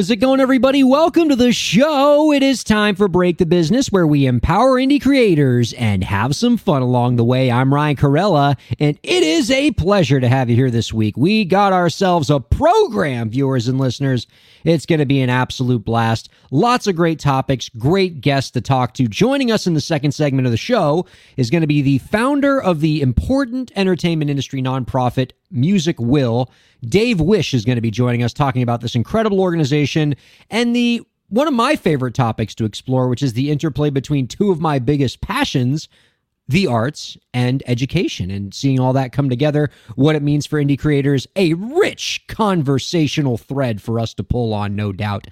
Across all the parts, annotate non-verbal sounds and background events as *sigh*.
How's it going, everybody? Welcome to the show. It is time for Break the Business, where we empower indie creators and have some fun along the way. I'm Ryan Kairalla, and it is a pleasure to have you here this week. We got ourselves a program, viewers and listeners. It's going to be an absolute blast. Lots of great topics, great guests to talk to. Joining us in the second segment of the show is going to be the founder of the important entertainment industry nonprofit Music Will. Dave Wish is going to be joining us talking about this incredible organization and the one of my favorite topics to explore, which is the interplay between two of my biggest passions, the arts and education, and seeing all that come together, what it means for indie creators, a rich conversational thread for us to pull on, no doubt.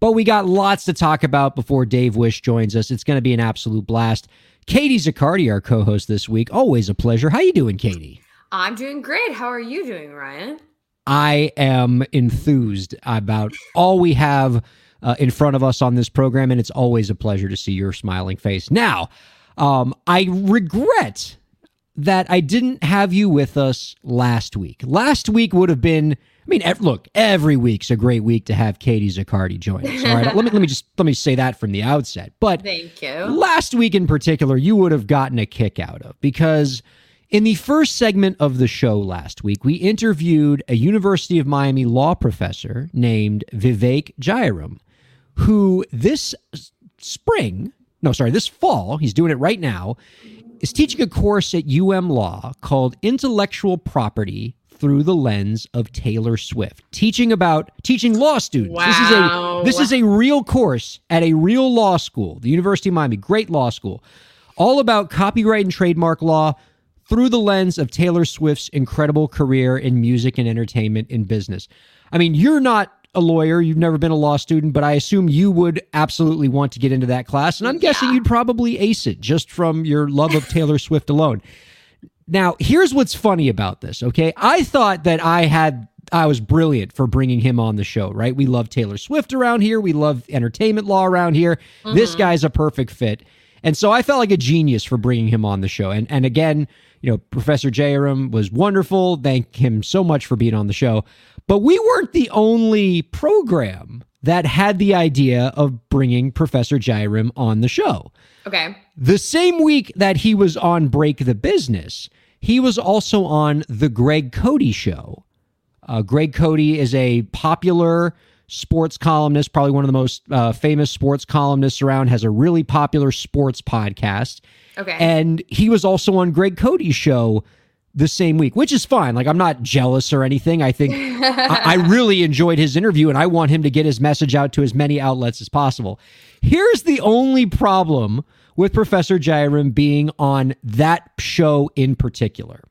But we got lots to talk about before Dave Wish joins us. It's going to be an absolute blast. Katie Zaccardi, our co-host this week, always a pleasure. How you doing, Katie? I'm doing great. How are you doing, Ryan? I am enthused about all we have uh, in front of us on this program, and it's always a pleasure to see your smiling face. Now, um, I regret that I didn't have you with us last week. Last week would have been. I mean, look, every week's a great week to have Katie Zaccardi join us. All right, *laughs* let me let me just let me say that from the outset. But Thank you. last week in particular, you would have gotten a kick out of because in the first segment of the show last week, we interviewed a University of Miami law professor named Vivek Jairam, who this spring, no, sorry, this fall, he's doing it right now, is teaching a course at UM Law called Intellectual Property through the lens of Taylor Swift, teaching about teaching law students. This is a Wow. this is a real course at a real law school, the University of Miami, great law school, all about copyright and trademark law through the lens of Taylor Swift's incredible career in music and entertainment in business. I mean, you're not a lawyer, you've never been a law student, but I assume you would absolutely want to get into that class. And I'm guessing Yeah. you'd probably ace it just from your love of Taylor Swift alone. Now, here's what's funny about this, okay? I thought that I had I was brilliant for bringing him on the show, right? We love Taylor Swift around here. We love entertainment law around here. This mm-hmm. guy's a perfect fit. And so I felt like a genius for bringing him on the show. And and again, you know, Professor Jairam was wonderful. Thank him so much for being on the show. But we weren't the only program that had the idea of bringing Professor Jairam on the show. Okay. The same week that he was on Break the Business, he was also on The Greg Cody Show. Uh, Greg Cody is a popular sports columnist, probably one of the most uh, famous sports columnists around, has a really popular sports podcast. Okay. And he was also on Greg Cody's show the same week, which is fine. Like, I'm not jealous or anything. I think I, I *laughs* really enjoyed his interview and I want him to get his message out to as many outlets as possible. Here's the only problem with Professor Jairam being on that show in particular.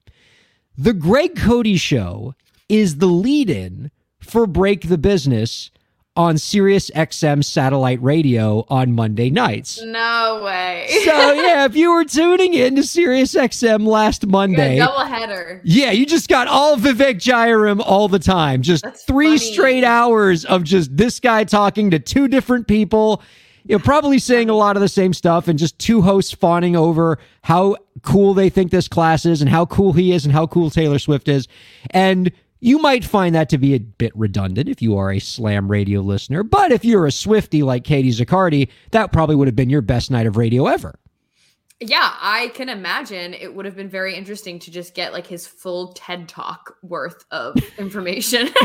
The Greg Cody show is the lead in for Break the Business on Sirius XM satellite radio on Monday nights. no way. So yeah, if you were tuning in to Sirius XM last Monday, double header. yeah, you just got all Vivek Jairam all the time. Just That's three funny. straight hours of just this guy talking to two different people. You know, probably saying a lot of the same stuff and just two hosts fawning over how cool they think this class is and how cool he is and how cool Taylor Swift is. And you might find that to be a bit redundant if you are a slam radio listener. But if you're a Swiftie like Katie Zaccardi, that probably would have been your best night of radio ever. Yeah, I can imagine it would have been very interesting to just get like his full TED talk worth of *laughs* information. *laughs*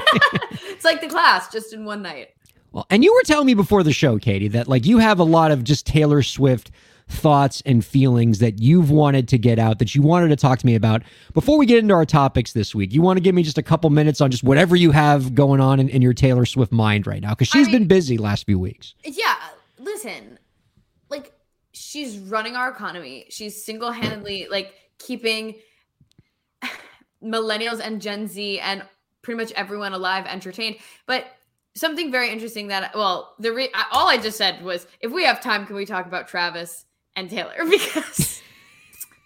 it's like the class just in one night. Well, and you were telling me before the show, Katie, that like you have a lot of just Taylor Swift thoughts and feelings that you've wanted to get out that you wanted to talk to me about. Before we get into our topics this week, you want to give me just a couple minutes on just whatever you have going on in, in your Taylor Swift mind right now because she's I been busy last few weeks. Yeah, listen, like she's running our economy. She's single-handedly like keeping millennials and Gen Z and pretty much everyone alive entertained. But something very interesting that well, the re- I- all I just said was if we have time, can we talk about Travis and Taylor *laughs* because.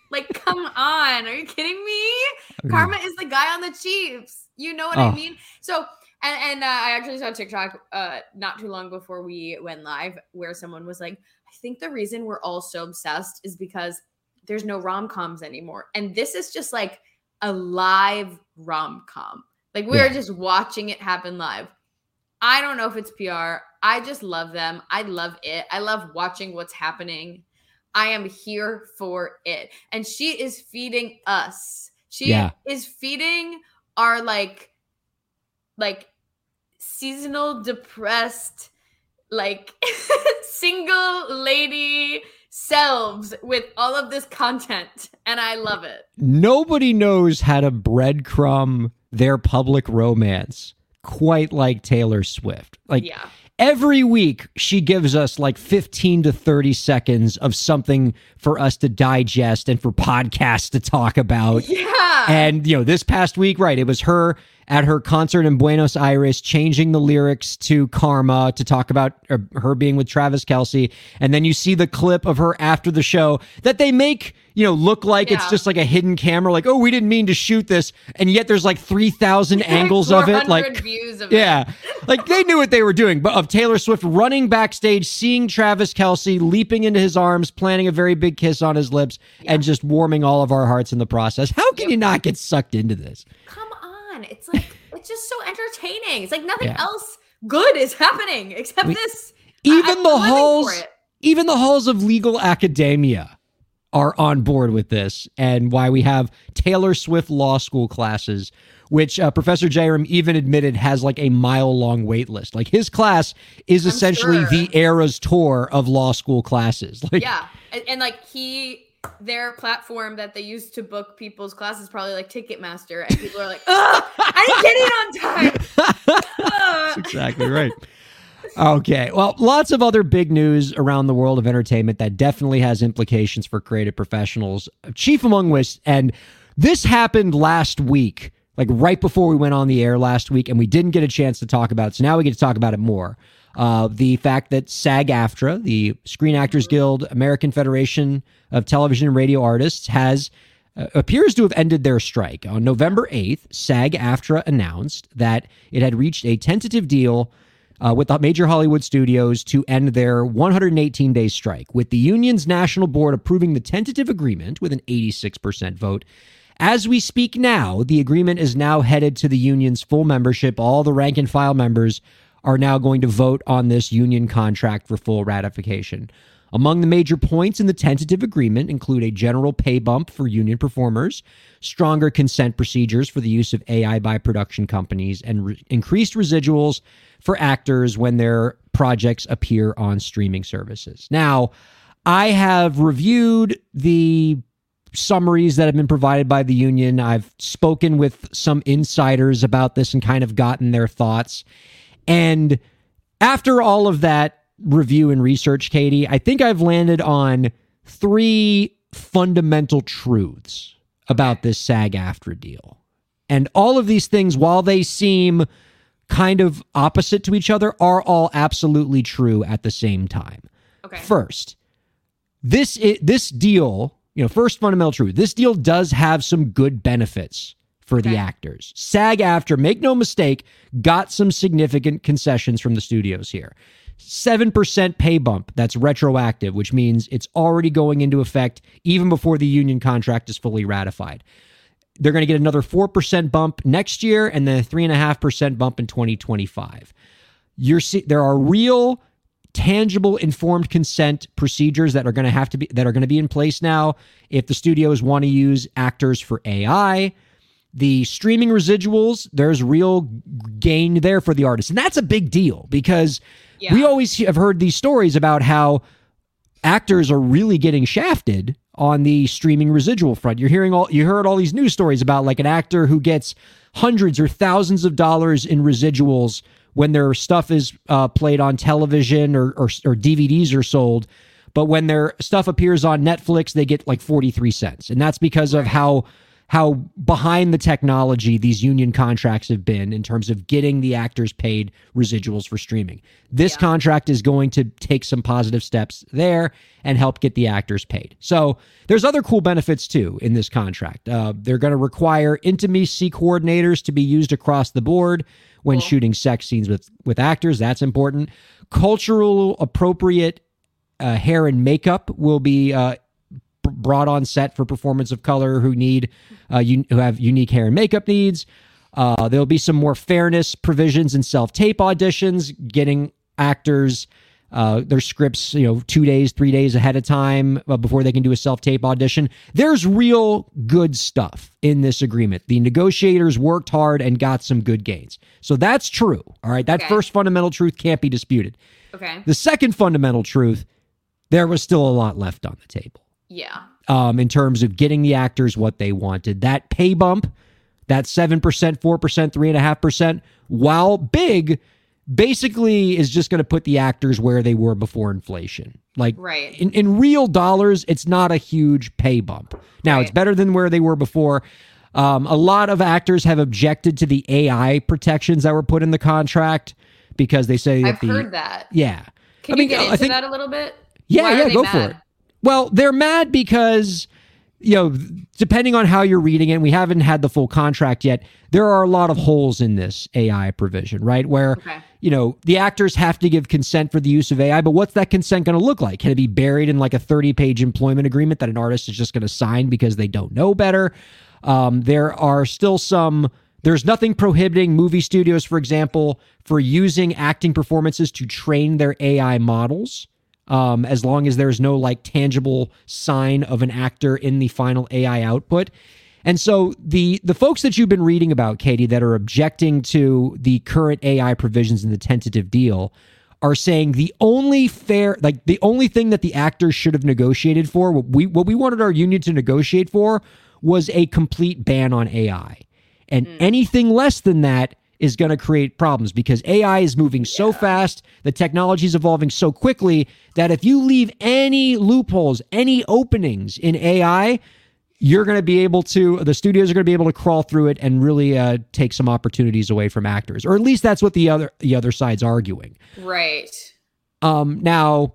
Like, come on. Are you kidding me? Karma is the guy on the Chiefs. You know what Oh. I mean? So, and, and uh, I actually saw TikTok uh, not too long before we went live where someone was like, I think the reason we're all so obsessed is because there's no rom coms anymore. And this is just like a live rom com. Like, we're Yeah. just watching it happen live. I don't know if it's PR. I just love them. I love it. I love watching what's happening. I am here for it. And she is feeding us. She Yeah. is feeding our like like seasonal depressed like *laughs* single lady selves with all of this content and I love it. Nobody knows how to breadcrumb their public romance quite like Taylor Swift. Like Yeah. Every week she gives us like 15 to 30 seconds of something for us to digest and for podcasts to talk about. Yeah. And you know, this past week, right, it was her at her concert in Buenos Aires changing the lyrics to Karma to talk about uh, her being with Travis Kelce. And then you see the clip of her after the show that they make, you know, look like it's just like a hidden camera, like, oh, we didn't mean to shoot this. And yet there's like 3,000 *laughs* angles of it. Like, of it. yeah. *laughs* Like they knew what they were doing, but of Taylor Swift running backstage, seeing Travis Kelce leaping into his arms, planting a very big kiss on his lips, and just warming all of our hearts in the process. How can Yep. you not get sucked into this? Come on. It's like *laughs* it's just so entertaining. It's like nothing Yeah. else good is happening except We- this. Even I'm the halls, even the halls of legal academia are on board with this, and why we have Taylor Swift law school classes, which uh, Professor Jairam even admitted has like a mile long wait list. Like his class is I'm essentially sure. the Eras Tour of law school classes. *laughs* Like, Yeah. And, and like he their platform that they use to book people's classes probably like Ticketmaster and people are like, Ugh, I didn't get in on time. *laughs* Ugh." exactly right. Okay. Well, lots of other big news around the world of entertainment that definitely has implications for creative professionals. Chief among which, and this happened last week, like right before we went on the air last week, and we didn't get a chance to talk about it. So now we get to talk about it more. Uh, the fact that SAG AFTRA, the Screen Actors Guild, American Federation of Television and Radio Artists, has uh, appears to have ended their strike. On November 8th, SAG AFTRA announced that it had reached a tentative deal uh, with the major Hollywood studios to end their 118 day strike, with the union's national board approving the tentative agreement with an 86% vote. As we speak now, the agreement is now headed to the union's full membership. All the rank and file members are now going to vote on this union contract for full ratification. Among the major points in the tentative agreement include a general pay bump for union performers, stronger consent procedures for the use of AI by production companies, and re- increased residuals for actors when their projects appear on streaming services. Now, I have reviewed the summaries that have been provided by the union. I've spoken with some insiders about this and kind of gotten their thoughts. And after all of that review and research, Katie, I think I've landed on three fundamental truths about this SAG AFTRA deal. And all of these things, while they seem kind of opposite to each other, are all absolutely true at the same time. Okay. First, this this deal, you know, first fundamental truth, this deal does have some good benefits for the actors. SAG AFTRA, make no mistake, got some significant concessions from the studios here. 7% pay bump that's retroactive, which means it's already going into effect even before the union contract is fully ratified. They're going to get another 4% bump next year and then a 3.5% bump in 2025. You're see, there are real tangible informed consent procedures that are going to have to be that are going to be in place now if the studios want to use actors for AI the streaming residuals there's real gain there for the artist and that's a big deal because Yeah. we always have heard these stories about how actors are really getting shafted on the streaming residual front. You're hearing all you heard all these news stories about like an actor who gets hundreds or thousands of dollars in residuals when their stuff is uh, played on television or, or or DVDs are sold. but when their stuff appears on Netflix, they get like 43 cents. And that's because of how how behind the technology these union contracts have been in terms of getting the actors paid residuals for streaming. This Yeah. contract is going to take some positive steps there and help get the actors paid. So there's other cool benefits too in this contract. Uh, they're going to require intimacy coordinators to be used across the board when Cool. shooting sex scenes with with actors. That's important. Cultural appropriate uh, hair and makeup will be uh, brought on set for performance of color who need uh, un- who have unique hair and makeup needs. Uh, there'll be some more fairness provisions in self tape auditions, getting actors uh, their scripts, you know, two days, three days ahead of time uh, before they can do a self tape audition. There's real good stuff in this agreement. The negotiators worked hard and got some good gains. So that's true. All right. That Okay. first fundamental truth can't be disputed. Okay. The second fundamental truth, there was still a lot left on the table Yeah. um, in terms of getting the actors what they wanted. That pay bump, that 7%, 4%, 3.5%, while big, basically is just going to put the actors where they were before inflation. Like Right. in, in real dollars, it's not a huge pay bump. Now, it's better than where they were before. Um, a lot of actors have objected to the AI protections that were put in the contract because they say that I've the heard that. yeah. Can I mean, you get I think- that a little bit? Yeah, Why yeah, go mad? for it. Well, they're mad because, you know, depending on how you're reading it, we haven't had the full contract yet. There are a lot of holes in this AI provision, right? Where, Okay. you know, the actors have to give consent for the use of AI, but what's that consent going to look like? Can it be buried in like a 30 page employment agreement that an artist is just going to sign because they don't know better? Um, there are still some. There's nothing prohibiting movie studios, for example, for using acting performances to train their AI models um, as long as there's no like tangible sign of an actor in the final AI output. And so the the folks that you've been reading about, Katie, that are objecting to the current AI provisions in the tentative deal are saying the only fair like the only thing that the actors should have negotiated for what we what we wanted our union to negotiate for was a complete ban on AI. And anything less than that is going to create problems because AI is moving so fast, the technology is evolving so quickly that if you leave any loopholes, any openings in AI, you're going to be able to the studios are going to be able to crawl through it and really uh, take some opportunities away from actors or at least that's what the other the other side's arguing. Right. um now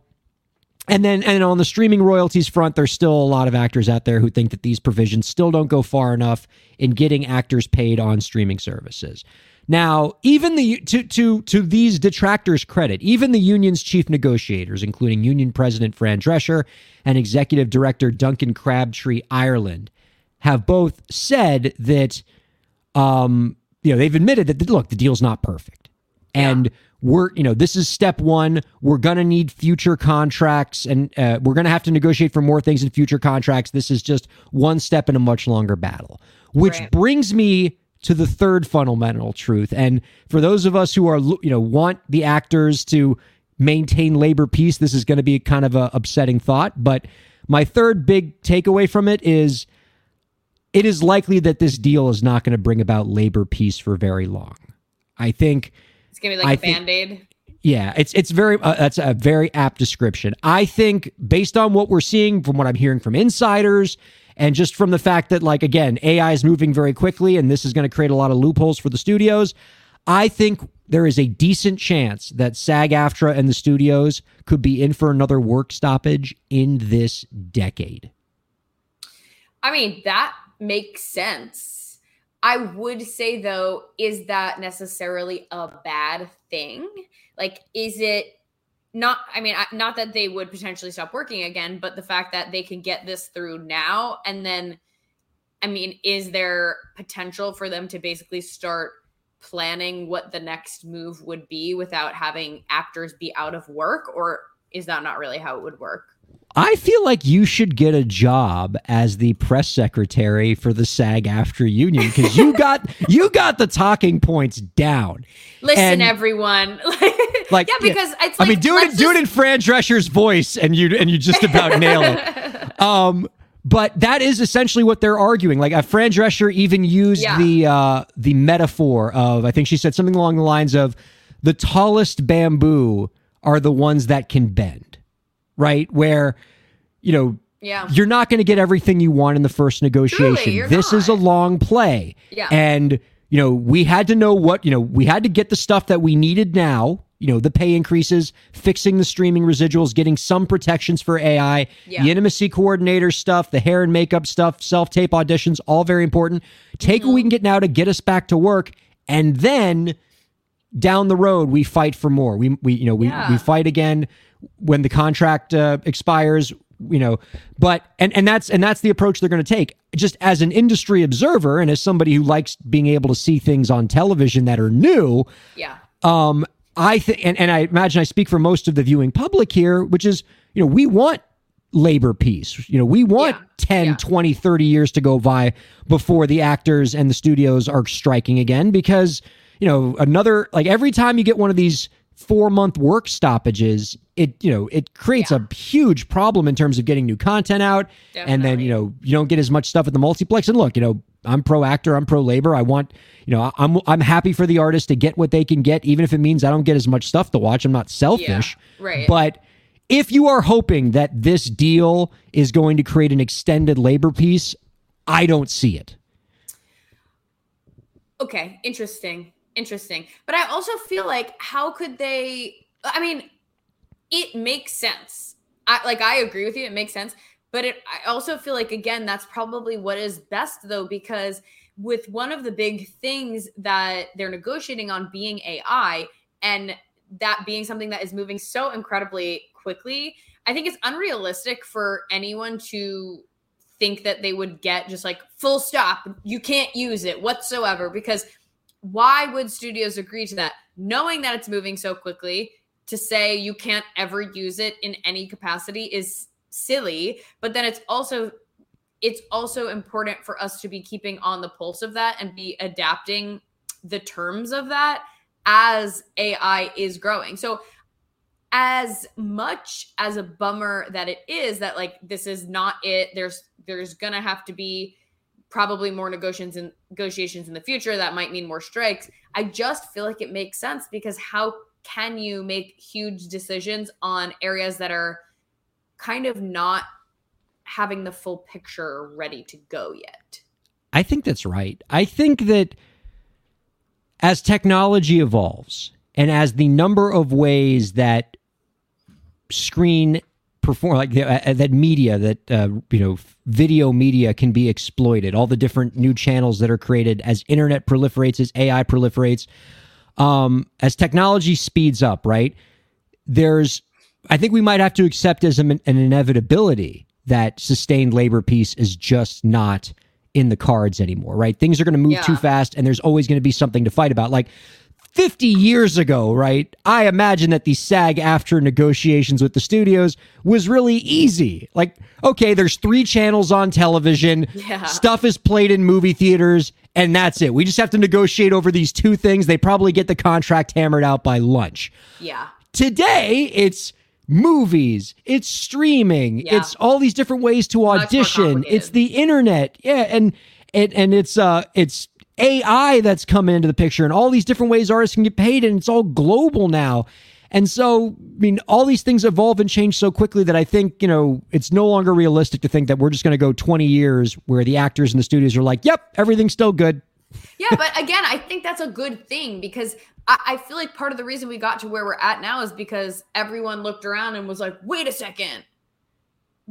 and then and on the streaming royalties front there's still a lot of actors out there who think that these provisions still don't go far enough in getting actors paid on streaming services now even the to to to these detractors credit even the union's chief negotiators including union president fran drescher and executive director duncan crabtree ireland have both said that um you know they've admitted that look the deal's not perfect. And we're you know this is step one. We're gonna need future contracts and uh, we're gonna have to negotiate for more things in future contracts. This is just one step in a much longer battle. Which Right. brings me to the third fundamental truth and for those of us who are you know want the actors to maintain labor peace this is going to be kind of a upsetting thought but my third big takeaway from it is it is likely that this deal is not going to bring about labor peace for very long i think It's gonna be like a think- band aid. yeah, it's it's very uh, that's a very apt description. I think based on what we're seeing from what I'm hearing from insiders and just from the fact that like again, AI is moving very quickly and this is going to create a lot of loopholes for the studios, I think there is a decent chance that SAG-AFTRA and the studios could be in for another work stoppage in this decade. I mean, that makes sense. I would say though, is that necessarily a bad thing? Like, is it not? I mean, not that they would potentially stop working again, but the fact that they can get this through now, and then, I mean, is there potential for them to basically start planning what the next move would be without having actors be out of work, or is that not really how it would work? I feel like you should get a job as the press secretary for the SAG AFTRA union because you got *laughs* you got the talking points down. Listen, And- everyone. *laughs* Like, yeah, yeah. because it's I like mean, do it let's do it in Fran Drescher's voice, and you and you just about nail it. *laughs* Um, but that is essentially what they're arguing. Like uh, Fran Drescher even used Yeah. the uh, the metaphor of I think she said something along the lines of the tallest bamboo are the ones that can bend. Right? Where, you know, Yeah. you're not going to get everything you want in the first negotiation. you're this is a long play. Yeah. And, you know, we had to know what, you know, we had to get the stuff that we needed now, you know, the pay increases, fixing the streaming residuals, getting some protections for AI, Yeah. the intimacy coordinator stuff, the hair and makeup stuff, self tape auditions, all very important. Take Mm-hmm. what we can get now to get us back to work. And then down the road, we fight for more. We, we you know, we, Yeah. we fight again when the contract uh, expires you know but and and that's and that's the approach they're going to take just as an industry observer and as somebody who likes being able to see things on television that are new Yeah. um i think and, and i imagine i speak for most of the viewing public here which is you know we want labor peace you know we want Yeah. 10 Yeah. 20 30 years to go by before the actors and the studios are striking again because you know another like every time you get one of these four month work stoppages it you know it creates Yeah. a huge problem in terms of getting new content out and then you know you don't get as much stuff at the multiplex and look you know i'm pro actor i'm pro labor i want you know i'm i'm happy for the artist to get what they can get even if it means i don't get as much stuff to watch i'm not selfish right. but if you are hoping that this deal is going to create an extended labor peace i don't see it Okay, interesting. Interesting. But I also feel like how could they I mean, it makes sense. I like I agree with you, it makes sense. But it I also feel like again, that's probably what is best though, because with one of the big things that they're negotiating on being AI and that being something that is moving so incredibly quickly, I think it's unrealistic for anyone to think that they would get just like full stop, you can't use it whatsoever because why would studios agree to that knowing that it's moving so quickly to say you can't ever use it in any capacity is silly but then it's also it's also important for us to be keeping on the pulse of that and be adapting the terms of that as AI is growing. So as much as a bummer that it is that like this is not it there's there's going to have to be probably more negotiations and negotiations in the future that might mean more strikes. I just feel like it makes sense because how can you make huge decisions on areas that are kind of not having the full picture ready to go yet? I think that's right. I think that as technology evolves and as the number of ways that screen perform like uh, that media that uh, you know video media can be exploited all the different new channels that are created as internet proliferates as ai proliferates um as technology speeds up right there's i think we might have to accept as an, an inevitability that sustained labor peace is just not in the cards anymore right things are going to move Yeah. too fast and there's always going to be something to fight about like 50 years ago, right? I imagine that the SAG AFTRA negotiations with the studios was really easy. Like, okay, there's three channels on television, Yeah. stuff is played in movie theaters, and that's it. We just have to negotiate over these two things. They probably get the contract hammered out by lunch. Yeah. Today, it's movies, it's streaming, Yeah. it's all these different ways to audition, it's the internet. Yeah, and and and it's uh it's AI that's coming into the picture and all these different ways artists can get paid and it's all global now. And so, I mean, all these things evolve and change so quickly that I think, you know, it's no longer realistic to think that we're just going to go 20 years where the actors and the studios are like, yep, everything's still good. Yeah, but again, I think that's a good thing because I, I feel like part of the reason we got to where we're at now is because everyone looked around and was like, wait a second.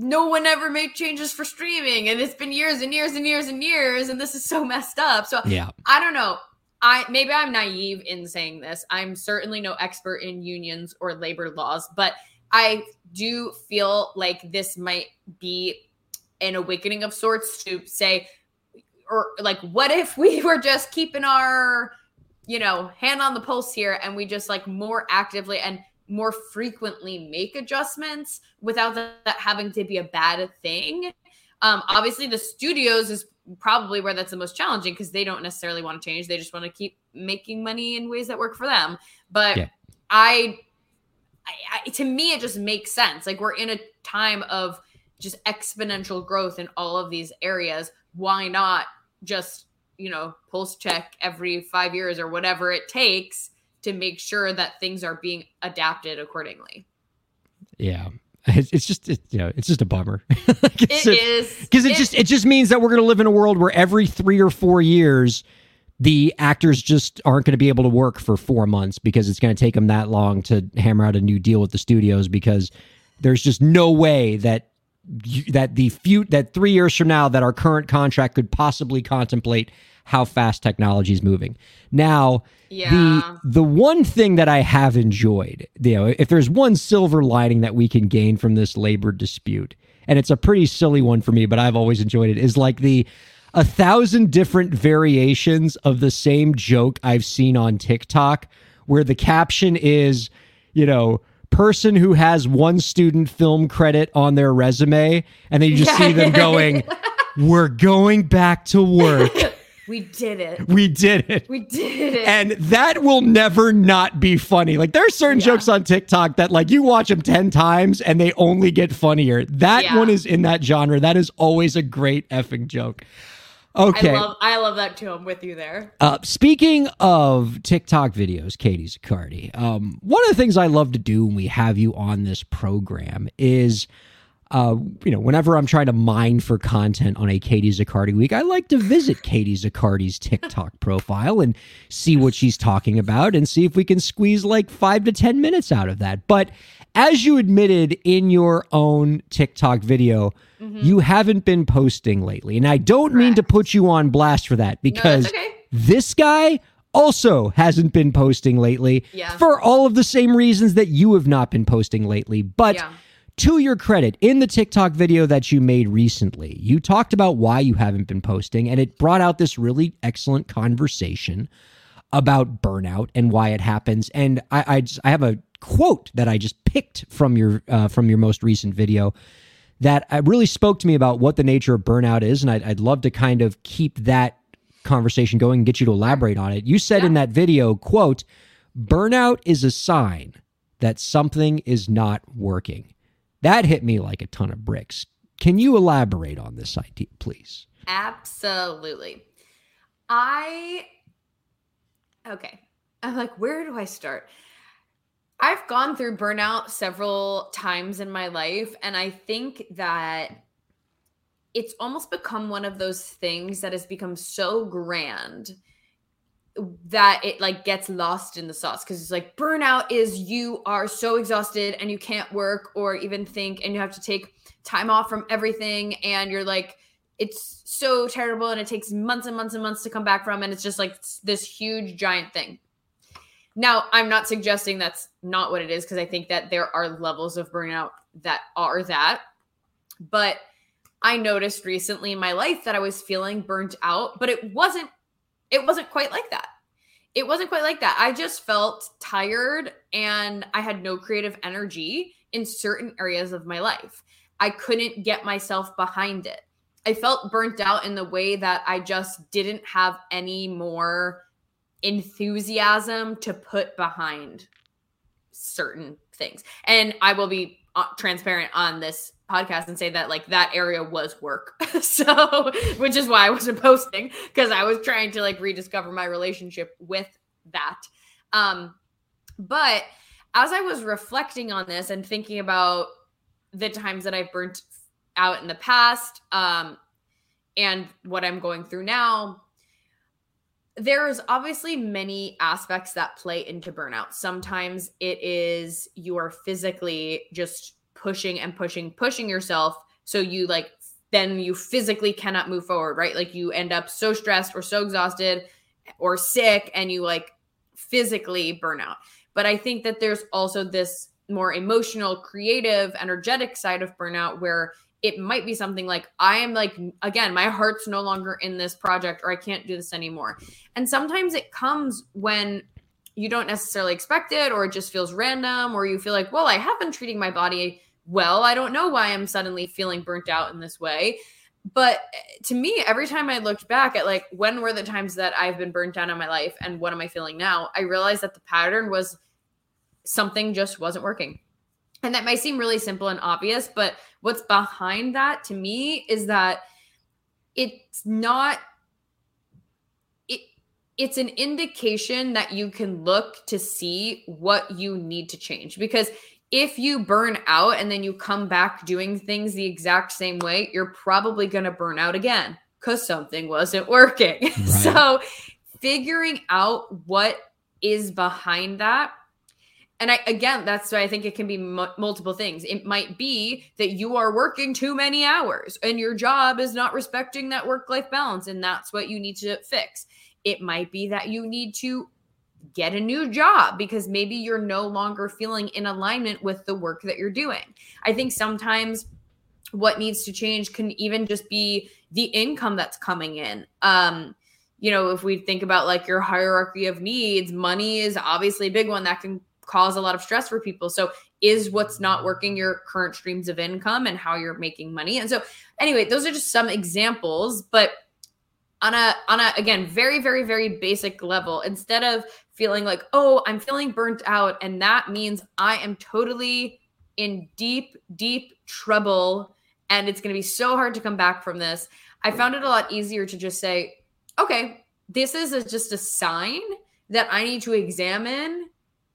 No one ever made changes for streaming, and it's been years and years and years and years, and this is so *laughs* messed up. So Yeah. I don't know. I maybe I'm naive in saying this. I'm certainly no expert in unions or labor laws, but I do feel like this might be an awakening of sorts to say or like what if we *laughs* were just keeping our you know hand on the pulse here and we just like more actively and more frequently make adjustments without that, having to be a bad thing. Um obviously the studios is probably where that's the most challenging because they don't necessarily want to change. They just want to keep making money in ways that work for them. But Yeah. I, I i to me it just makes sense. Like we're in a time of just exponential growth in all of these areas. Why not just you know pulse check every five years or whatever it takes to make sure that things are being adapted accordingly Yeah. it's, it's just it, you know it's just a bummer. *laughs* Like, it's It is because it, just it just means that we're going to live in a world where every three or four years the actors just aren't going to be able to work for four months because it's going to take them that long to hammer out a new deal with the studios because there's just no way that that the few that three years from now that our current contract could possibly contemplate how fast technology is moving now yeah. the the one thing that I have enjoyed, you know, if there's one silver lining that we can gain from this labor dispute, and it's a pretty silly one for me, but I've always enjoyed it, is like the a thousand different variations of the same joke I've seen on TikTok, where the caption is, you know. Person who has one student film credit on their resume, and then you just see them going, We're going back to work. *laughs* we did it. We did it. We did it. And that will never not be funny. Like there are certain Yeah. jokes on TikTok that like you watch them 10 times and they only get funnier. That Yeah. one is in that genre. That is always a great effing joke. Okay. I love I love that too. I'm with you there. Uh, speaking of TikTok videos, Katie Zaccardi, um, one of the things I love to do when we have you on this program is, uh, you know, whenever I'm trying to mine for content on a Katie Zaccardi week, I like to visit Katie Zaccardi's TikTok profile and see what she's talking about and see if we can squeeze like five to 10 minutes out of that. But as you admitted in your own TikTok video, you haven't been posting lately. And I don't mean to put you on blast for that because okay. this guy also hasn't been posting lately Yeah. for all of the same reasons that you have not been posting lately. But Yeah. to your credit, in the TikTok video that you made recently, you talked about why you haven't been posting, and it brought out this really excellent conversation about burnout and why it happens. And I, I, just, I have a quote that I just picked from your uh, from your most recent video that uh, really spoke to me about what the nature of burnout is, and I'd, I'd love to kind of keep that conversation going and get you to elaborate on it. You said in that video, "quote Burnout is a sign that something is not working." That hit me like a ton of bricks. Can you elaborate on this idea, please? Absolutely. I okay. I'm like, where do I start? I've gone through burnout several times in my life, and I think that it's almost become one of those things that has become so grand that it like gets lost in the sauce because it's like burnout is you are so exhausted and you can't work or even think and you have to take time off from everything and you're like it's so terrible and it takes months and months and months to come back from and it's just like this huge giant thing now i'm not suggesting that's not what it is because i think that there are levels of burnout that are that. But i noticed recently in my life that i was feeling burnt out but it wasn't it wasn't quite like that. It wasn't quite like that. I just felt tired and i had no creative energy in certain areas of my life. I couldn't get myself behind it. I felt burnt out in the way that I just didn't have any more enthusiasm to put behind certain things. And I will be uh, transparent on this podcast and say that like that area was work. *laughs* so, which is why I wasn't posting because I was trying to like rediscover my relationship with that. Um but as I was reflecting on this and thinking about the times that I've burnt out in the past um, and what I'm going through now, there's obviously many aspects that play into burnout. Sometimes it is you are physically just pushing and pushing, pushing yourself. So you like, then you physically cannot move forward, right? Like you end up so stressed or so exhausted or sick and you like physically burn out. But I think that there's also this more emotional, creative, energetic side of burnout where it might be something like I am like again, my heart's no longer in this project or I can't do this anymore. And sometimes it comes when you don't necessarily expect it or it just feels random or you feel like, well, I have been treating my body well. I don't know why I'm suddenly feeling burnt out in this way. But eh, to me, every time I looked back at like when were the times that I've been burnt out in my life and what am I feeling now, I realized that the pattern was something just wasn't working. And that might seem really simple and obvious, but what's behind that to me is that it's not it it's an indication that you can look to see what you need to change because if you burn out and then you come back doing things the exact same way, you're probably going to burn out again because something wasn't working. *laughs* so, figuring out what is behind that. And I, again, that's why I think it can be mu- multiple things. It might be that you are working too many hours and your job is not respecting that work life balance, and that's what you need to fix. It might be that you need to get a new job because maybe you're no longer feeling in alignment with the work that you're doing. I think sometimes what needs to change can even just be the income that's coming in. Um, you know, if we think about like your hierarchy of needs, money is obviously a big one that can cause a lot of stress for people. So, is what's not working your current streams of income and how you're making money? And so, anyway, those are just some examples, but on a on a again very very very basic level instead of feeling like oh i'm feeling burnt out and that means i am totally in deep deep trouble and it's going to be so hard to come back from this i found it a lot easier to just say okay this is a, just a sign that i need to examine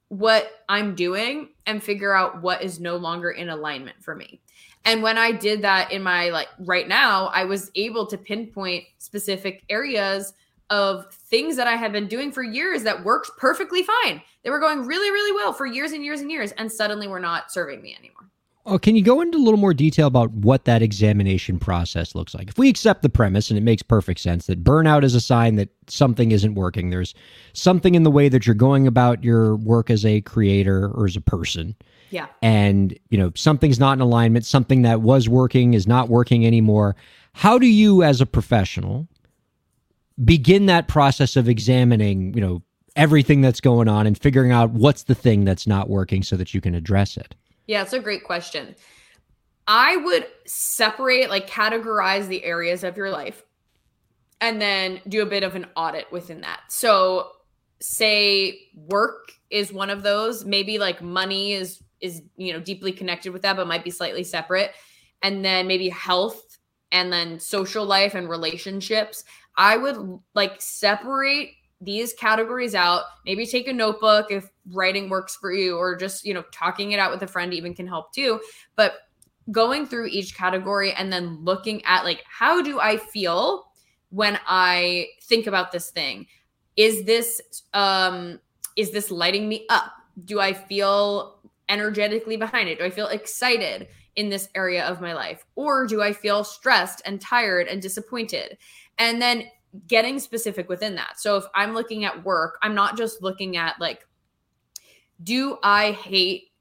what i'm doing and figure out what is no longer in alignment for me and when I did that in my like right now, I was able to pinpoint specific areas of things that I had been doing for years that worked perfectly fine. They were going really, really well for years and years and years, and suddenly were not serving me anymore. Oh, can you go into a little more detail about what that examination process looks like? If we accept the premise, and it makes perfect sense, that burnout is a sign that something isn't working, there's something in the way that you're going about your work as a creator or as a person. Yeah. And, you know, something's not in alignment, something that was working is not working anymore. How do you, as a professional, begin that process of examining, you know, everything that's going on and figuring out what's the thing that's not working so that you can address it? Yeah, it's a great question. I would separate, like, categorize the areas of your life and then do a bit of an audit within that. So, say work is one of those, maybe like money is is you know deeply connected with that but might be slightly separate and then maybe health and then social life and relationships i would like separate these categories out maybe take a notebook if writing works for you or just you know talking it out with a friend even can help too but going through each category and then looking at like how do i feel when i think about this thing is this um is this lighting me up do i feel energetically behind it? Do I feel excited in this area of my life? Or do I feel stressed and tired and disappointed? And then getting specific within that. So if I'm looking at work, I'm not just looking at like, do I hate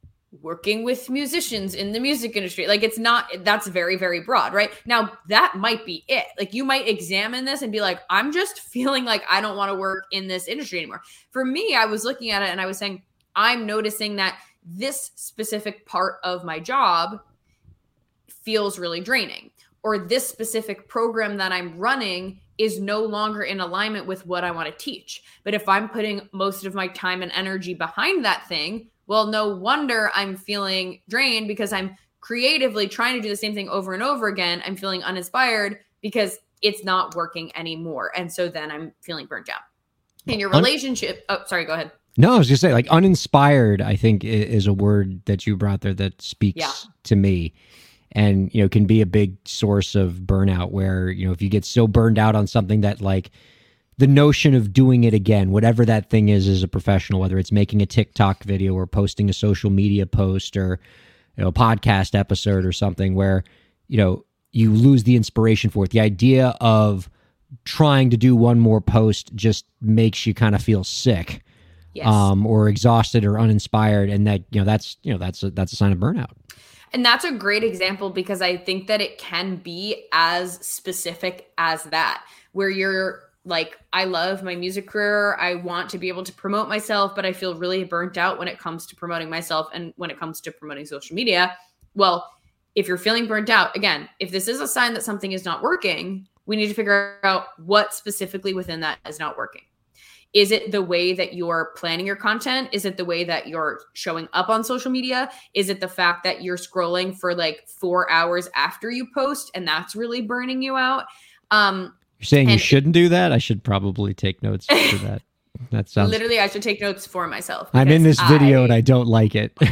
working with musicians in the music industry? Like, it's not, that's very, very broad, right? Now, that might be it. Like, you might examine this and be like, I'm just *laughs* feeling like I don't want to work in this industry anymore. For me, I was looking at it and I was saying, I'm noticing that this specific part of my job feels really draining or this specific program that I'm running is no longer in alignment with what I want to teach. But if I'm putting most of my time and energy behind that thing, well, no wonder I'm feeling drained because I'm creatively trying to do the same thing over and over again. I'm feeling uninspired because it's not working anymore. And so then I'm feeling burnt out. In your relationship, oh, sorry, go ahead. No, I was just saying, like uninspired. I think is a word that you brought there that speaks Yeah. to me, and you know can be a big source of burnout. Where you know if you get so burned out on something that like the notion of doing it again, whatever that thing is, as a professional, whether it's making a TikTok video or posting a social media post or you know a podcast episode or something, where you know you lose the inspiration for it. The idea of trying to do one more post just makes you kind of feel sick Yes. um, or exhausted or uninspired, and that you know that's you know that's a, that's a sign of burnout. And that's a great example because I think that it can be as specific as that, where you're like, I love my music career. I want to be able to promote myself, but I feel really burnt out when it comes to promoting myself and when it comes to promoting social media. Well, if you're feeling burnt out, again, if this is a sign that something is not working, we need to figure out what specifically within that is not working. Is it the way that you're planning your content? Is it the way that you're showing up on social media? Is it the fact that you're scrolling for like four hours after you post and that's really burning you out? Um, You're saying you shouldn't do that. I should probably take notes for that. *laughs* That sounds. literally, I should take notes for myself. I'm in this video and I don't like it. *laughs* *laughs*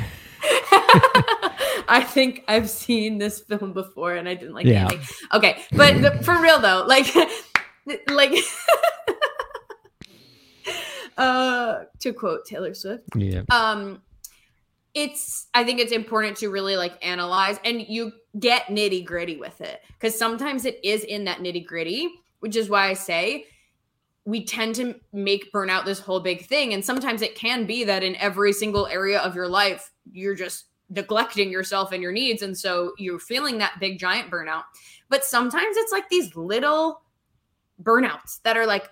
I think I've seen this film before and I didn't like Yeah. ending. Okay, but the, for real though, like, like, uh, to quote Taylor Swift, Yeah. um, it's I think it's important to really like analyze and you get nitty gritty with it because sometimes it is in that nitty gritty, which is why I say we tend to make burnout this whole big thing. And sometimes it can be that in every single area of your life, you're just neglecting yourself and your needs. And so you're feeling that big giant burnout. But sometimes it's like these little burnouts that are like,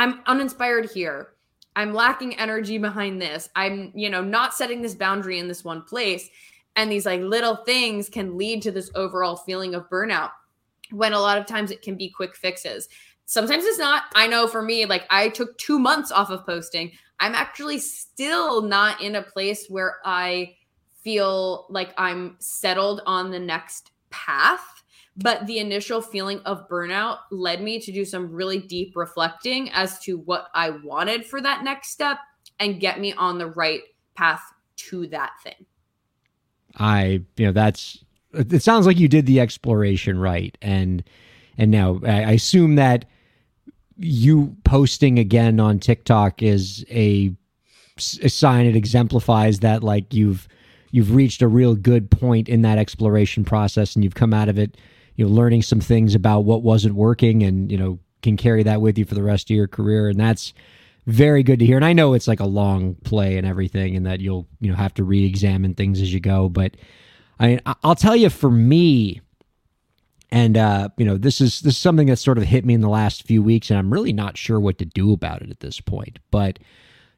I'm uninspired here. I'm lacking energy behind this. I'm, you know, not setting this boundary in this one place. And these like little things can lead to this overall feeling of burnout when a lot of times it can be quick fixes. Sometimes it's not. I know for me, like I took two months off of posting. I'm actually still not in a place where I feel like I'm settled on the next path. But the initial feeling of burnout led me to do some really deep reflecting as to what I wanted for that next step and get me on the right path to that thing. I, you know, that's. It sounds like you did the exploration right, and and now I assume that you posting again on TikTok is a, a sign. It exemplifies that like you've you've reached a real good point in that exploration process, and you've come out of it, you know, learning some things about what wasn't working, and you know can carry that with you for the rest of your career, and that's very good to hear. And I know it's like a long play and everything, and that you'll you know have to re-examine things as you go. But I mean I'll tell you, for me, and uh, you know this is this is something that's sort of hit me in the last few weeks, and I'm really not sure what to do about it at this point. But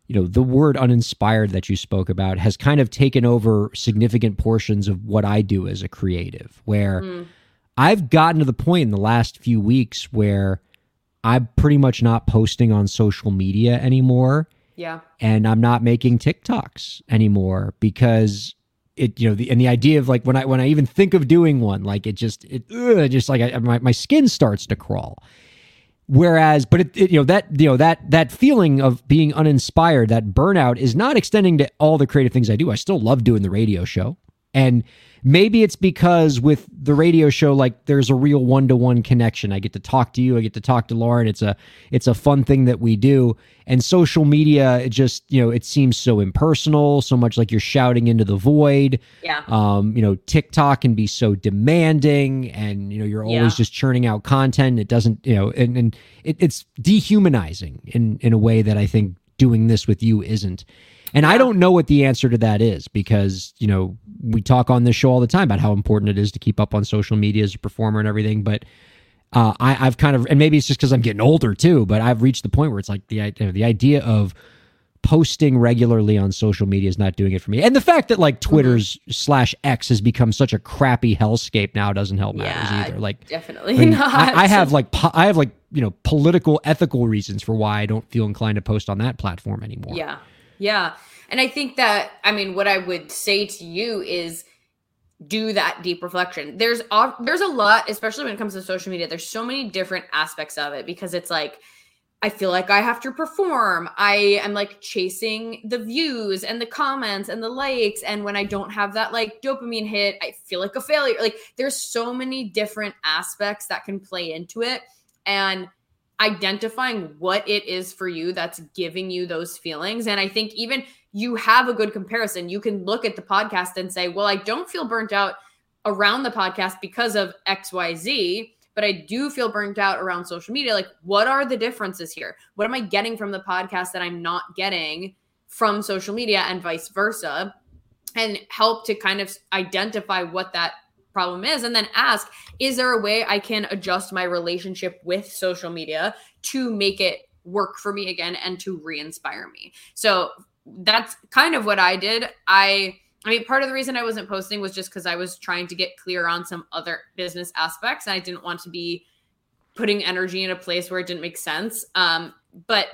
you know the word uninspired that you spoke about has kind of taken over significant portions of what I do as a creative, where Mm. I've gotten to the point in the last few weeks where I'm pretty much not posting on social media anymore Yeah. and I'm not making TikToks anymore because it you know the and the idea of like when I when I even think of doing one like it just it ugh, just like I, my my skin starts to crawl. Whereas, but it, it you know that you know that that feeling of being uninspired, that burnout, is not extending to all the creative things I do. I still love doing the radio show, and maybe it's because with the radio show like there's a real one-to-one connection. I get to talk to you i get to talk to lauren. It's a it's a fun thing that we do. And social media it just you know it seems so impersonal so much like you're shouting into the void. Yeah. um you know tiktok can be so demanding and you know you're always Yeah. just churning out content. It doesn't you know and, and it, it's dehumanizing in in a way that i think doing this with you isn't and I don't know what the answer to that is because, you know, we talk on this show all the time about how important it is to keep up on social media as a performer and everything. But uh, I, I've kind of, and maybe it's just because I'm getting older too, but I've reached the point where it's like the, you know, the idea of posting regularly on social media is not doing it for me. And the fact that like Twitter's slash X has become such a crappy hellscape now doesn't help matters either. Like, Definitely I, mean, not. I, I have like, po- I have like, you know, political, ethical reasons for why I don't feel inclined to post on that platform anymore. Yeah. Yeah. And I think that, I mean, what I would say to you is do that deep reflection. There's there's a lot, especially when it comes to social media. There's so many different aspects of it because it's like I feel like I have to perform. I am like chasing the views and the comments and the likes and when I don't have that like dopamine hit, I feel like a failure. Like there's so many different aspects that can play into it and identifying what it is for you that's giving you those feelings and I think even you have a good comparison. You can look at the podcast and say, well, I don't feel burnt out around the podcast because of XYZ, but I do feel burnt out around social media. Like, what are the differences here? What am I getting from the podcast that I'm not getting from social media and vice versa? And help to kind of identify what that problem is and then ask, is there a way I can adjust my relationship with social media to make it work for me again and to re-inspire me? So that's kind of what I did. I I mean, part of the reason I wasn't posting was just because I was trying to get clear on some other business aspects, and I didn't want to be putting energy in a place where it didn't make sense. Um, but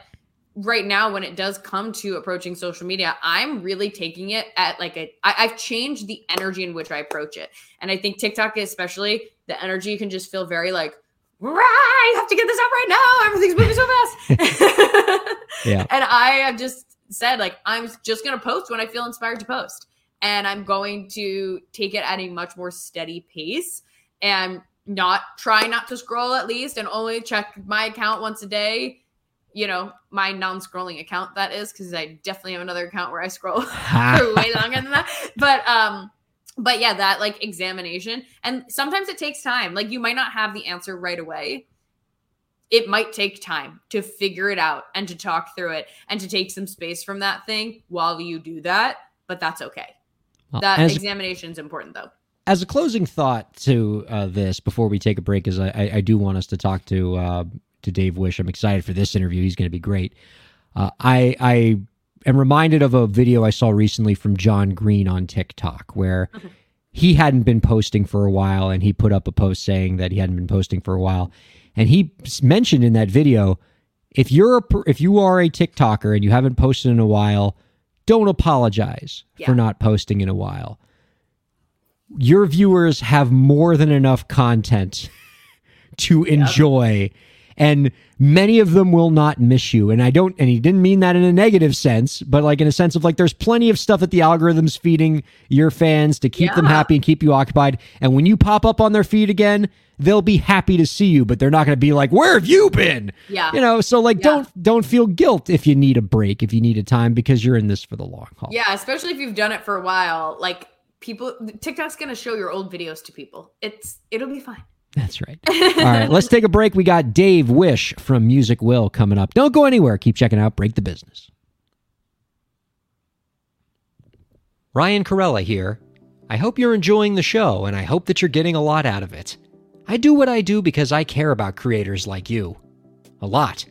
right now, when it does come to approaching social media, I'm really taking it at like a. I, I've changed the energy in which I approach it, and I think TikTok, especially, the energy can just feel very like. I have to get this up right now. Everything's moving so fast. *laughs* Yeah. And I have just said, like, I'm just going to post when I feel inspired to post. and I'm going to take it at a much more steady pace and not try not to scroll at least and only check my account once a day. You know, my non-scrolling account that is because I definitely have another account where I scroll *laughs* for *laughs* way longer than that. But um, but yeah, that like examination, and sometimes it takes time. Like you might not have the answer right away. It might take time to figure it out and to talk through it and to take some space from that thing while you do that. But that's okay. Well, That examination is important though. as a closing thought to uh, this before we take a break is I, I, I do want us to talk to uh, to Dave Wish. I'm excited for this interview. He's going to be great. Uh, I I am reminded of a video I saw recently from John Green on TikTok where he hadn't been posting for a while and he put up a post saying that he hadn't been posting for a while and he mentioned in that video if you're a if you are a TikToker and you haven't posted in a while don't apologize Yeah. for not posting in a while your viewers have more than enough content *laughs* to enjoy and many of them will not miss you and i don't and he didn't mean that in a negative sense but like in a sense of like there's plenty of stuff that the algorithm's feeding your fans to keep them happy and keep you occupied and when you pop up on their feed again they'll be happy to see you but they're not going to be like where have you been Yeah. you know so like Yeah. don't don't feel guilt if you need a break if you need a time because you're in this for the long haul Yeah, especially if you've done it for a while. Like people TikTok's gonna show your old videos to people. It's it'll be fine. That's right. All right, let's take a break. We got Dave Wish from Music Will coming up. Don't go anywhere. Keep checking out Break the Business. Ryan Kairalla here. I hope you're enjoying the show and I hope that you're getting a lot out of it. I do what I do because I care about creators like you. A lot.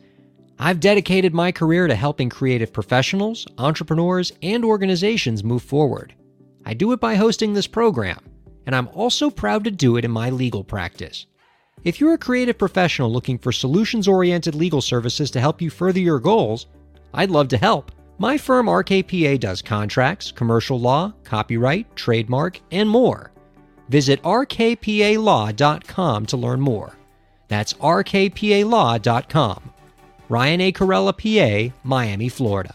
I've dedicated my career to helping creative professionals, entrepreneurs, and organizations move forward. I do it by hosting this program, and I'm also proud to do it in my legal practice. If you're a creative professional looking for solutions oriented legal services to help you further your goals, I'd love to help. My firm RKPA does contracts, commercial law, copyright, trademark, and more. Visit rkpalaw.com to learn more. That's rkpalaw.com. Ryan A. Kairalla, PA, Miami, Florida.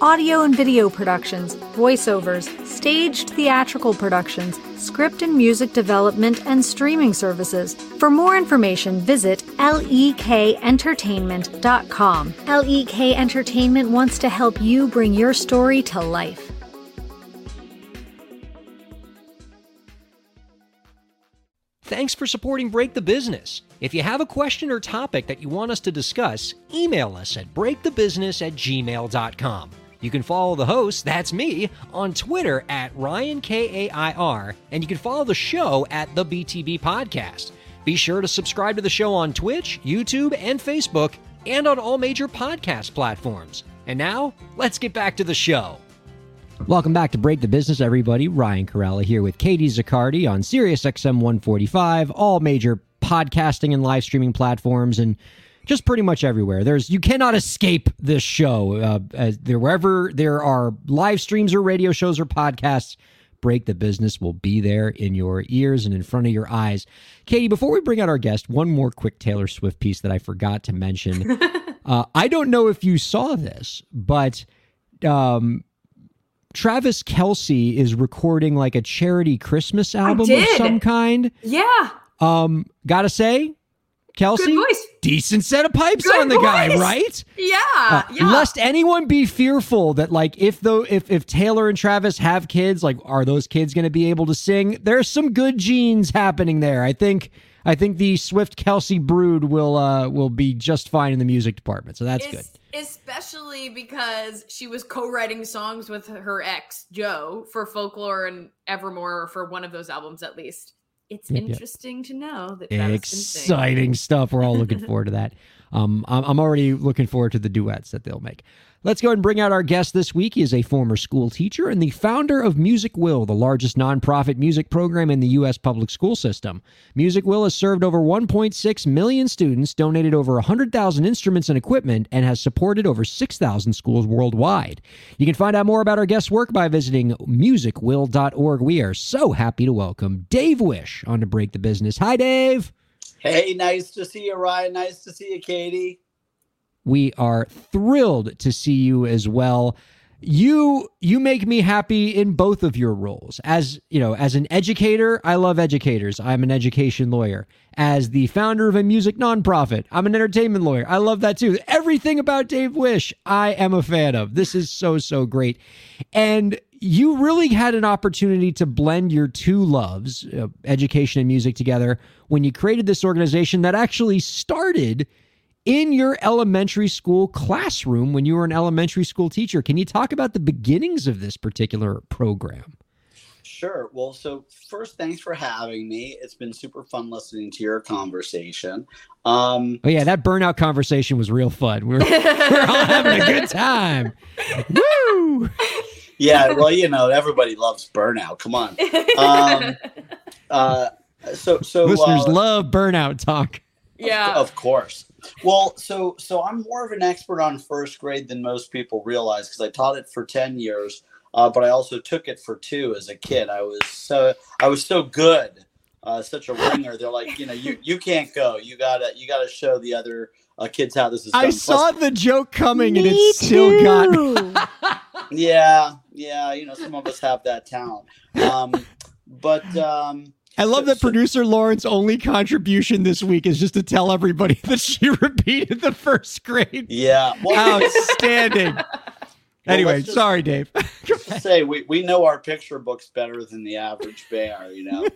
audio and video productions, voiceovers, staged theatrical productions, script and music development, and streaming services. For more information, visit lekentertainment.com. LEK Entertainment wants to help you bring your story to life. Thanks for supporting Break the Business. If you have a question or topic that you want us to discuss, email us at breakthebusiness at gmail.com. You can follow the host, that's me, on Twitter at Ryan K A I R, and you can follow the show at the BTB Podcast. Be sure to subscribe to the show on Twitch, YouTube, and Facebook, and on all major podcast platforms. And now, let's get back to the show. Welcome back to Break the Business, everybody. Ryan Kairalla here with Katie Zaccardi on Sirius XM 145, all major podcasting and live streaming platforms, and just pretty much everywhere. There's you cannot escape this show. Uh, as there wherever there are live streams or radio shows or podcasts, Break the Business will be there in your ears and in front of your eyes. Katie, before we bring out our guest, one more quick Taylor Swift piece that I forgot to mention. *laughs* uh, I don't know if you saw this, but um, Travis Kelce is recording like a charity Christmas album of some kind. Yeah. Um, gotta say, Kelce, voice. decent set of pipes Good on the guy, right? Yeah. Uh, yeah. Lest anyone be fearful that like if though if if Taylor and Travis have kids, like are those kids going to be able to sing? There's some good genes happening there. I think I think the Swift Kelce brood will uh will be just fine in the music department. So that's good. Especially because she was co-writing songs with her ex Joe for Folklore and Evermore, or for one of those albums at least. It's Yep, yep. interesting to know that. Exciting stuff. We're all looking *laughs* forward to that. Um, I'm, I'm already looking forward to the duets that they'll make. Let's go ahead and bring out our guest this week. He is a former school teacher and the founder of Music Will, the largest nonprofit music program in the U.S. public school system. Music Will has served over 1.6 million students, donated over 100,000 instruments and equipment, and has supported over 6,000 schools worldwide. You can find out more about our guest's work by visiting musicwill.org. We are so happy to welcome Dave Wish on to Break the Business. Hi, Dave. Hey, nice to see you, Ryan. Nice to see you, Katie. We are thrilled to see you as well. You you make me happy in both of your roles. As, you know, as an educator, I love educators. I'm an education lawyer. As the founder of a music nonprofit, I'm an entertainment lawyer. I love that too. Everything about Dave Wish, I am a fan of. This is so so great. And you really had an opportunity to blend your two loves, uh, education and music together when you created this organization that actually started in your elementary school classroom when you were an elementary school teacher. Can you talk about the beginnings of this particular program? Sure. Well, so first, thanks for having me. It's been super fun listening to your conversation. Um, Oh yeah, that burnout conversation was real fun. We We're, we're all having a good time. Woo! yeah, well, you know, everybody loves burnout. Come on. Um, uh, so, so Listeners uh, love burnout talk. yeah. Of course. Well, so so I'm more of an expert on first grade than most people realize because I taught it for ten years, uh, but I also took it for two as a kid. I was so I was so good, uh, such a ringer. They're like, you know, you you can't go. You gotta you gotta show the other uh, kids how this is done. I Plus- saw the joke coming and it still got me. *laughs* Yeah, yeah. You know, some of us have that talent. Um, but um, I love that producer Lauren's only contribution this week is just to tell everybody *laughs* that she *laughs* repeated the first grade. yeah. Well, *laughs* Outstanding. anyway, let's just- sorry, Dave. to say we, we know our picture books better than the average bear you know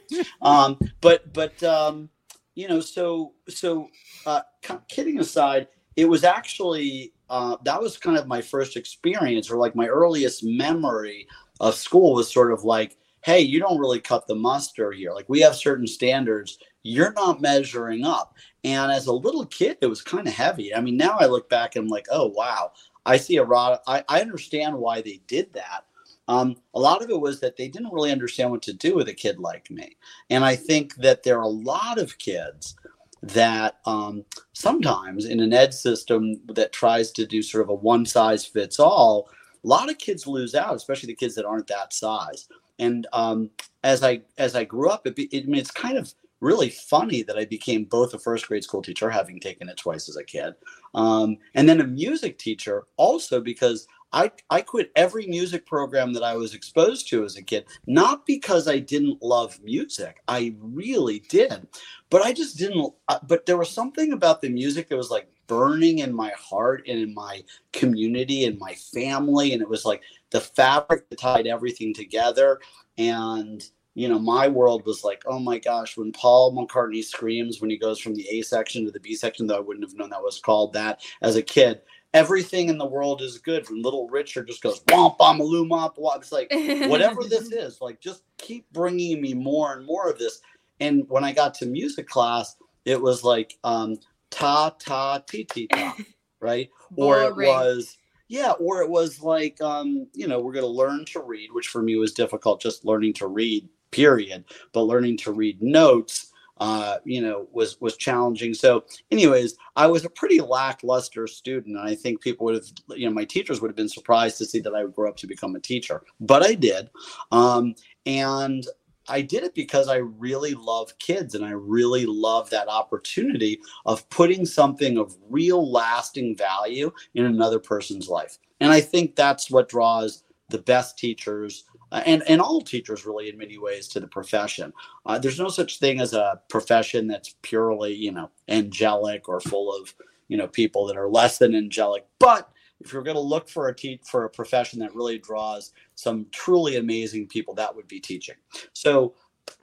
um but but um you know so so uh kidding aside it was actually uh that was kind of my first experience or like my earliest memory of school was sort of like hey you don't really cut the mustard here like we have certain standards you're not measuring up and as a little kid it was kind of heavy i mean now i look back and i'm like oh wow I see a lot. I, I understand why they did that. Um, a lot of it was that they didn't really understand what to do with a kid like me. And I think that there are a lot of kids that um, sometimes in an ed system that tries to do sort of a one size fits all, a lot of kids lose out, especially the kids that aren't that size. And um, as I as I grew up, it, it I mean, it's kind of really funny that I became both a first grade school teacher, having taken it twice as a kid, um, and then a music teacher also because I, I quit every music program that I was exposed to as a kid, not because I didn't love music. I really did. But I just didn't. Uh, but there was something about the music that was like burning in my heart and in my community and my family. And it was like the fabric that tied everything together. And, you know, my world was like, oh my gosh, when Paul McCartney screams when he goes from the A section to the B section, though I wouldn't have known that was called that as a kid everything in the world is good. When Little Richard just goes womp bomaloo mop. It's like whatever *laughs* this is, like just keep bringing me more and more of this. And when I got to music class, it was like um, ta ta ti ti ta, *laughs* right? or it was yeah, or it was like um, you know we're going to learn to read, which for me was difficult, just learning to read, period. But learning to read notes uh, you know, was was challenging. So, anyways, I was a pretty lackluster student, and I think people would have, you know, my teachers would have been surprised to see that I would grow up to become a teacher. But I did, um, and I did it because I really love kids, and I really love that opportunity of putting something of real, lasting value in another person's life. And I think that's what draws the best teachers uh, and and all teachers really in many ways to the profession uh, there's no such thing as a profession that's purely you know angelic or full of you know people that are less than angelic but if you're going to look for a te- for a profession that really draws some truly amazing people that would be teaching so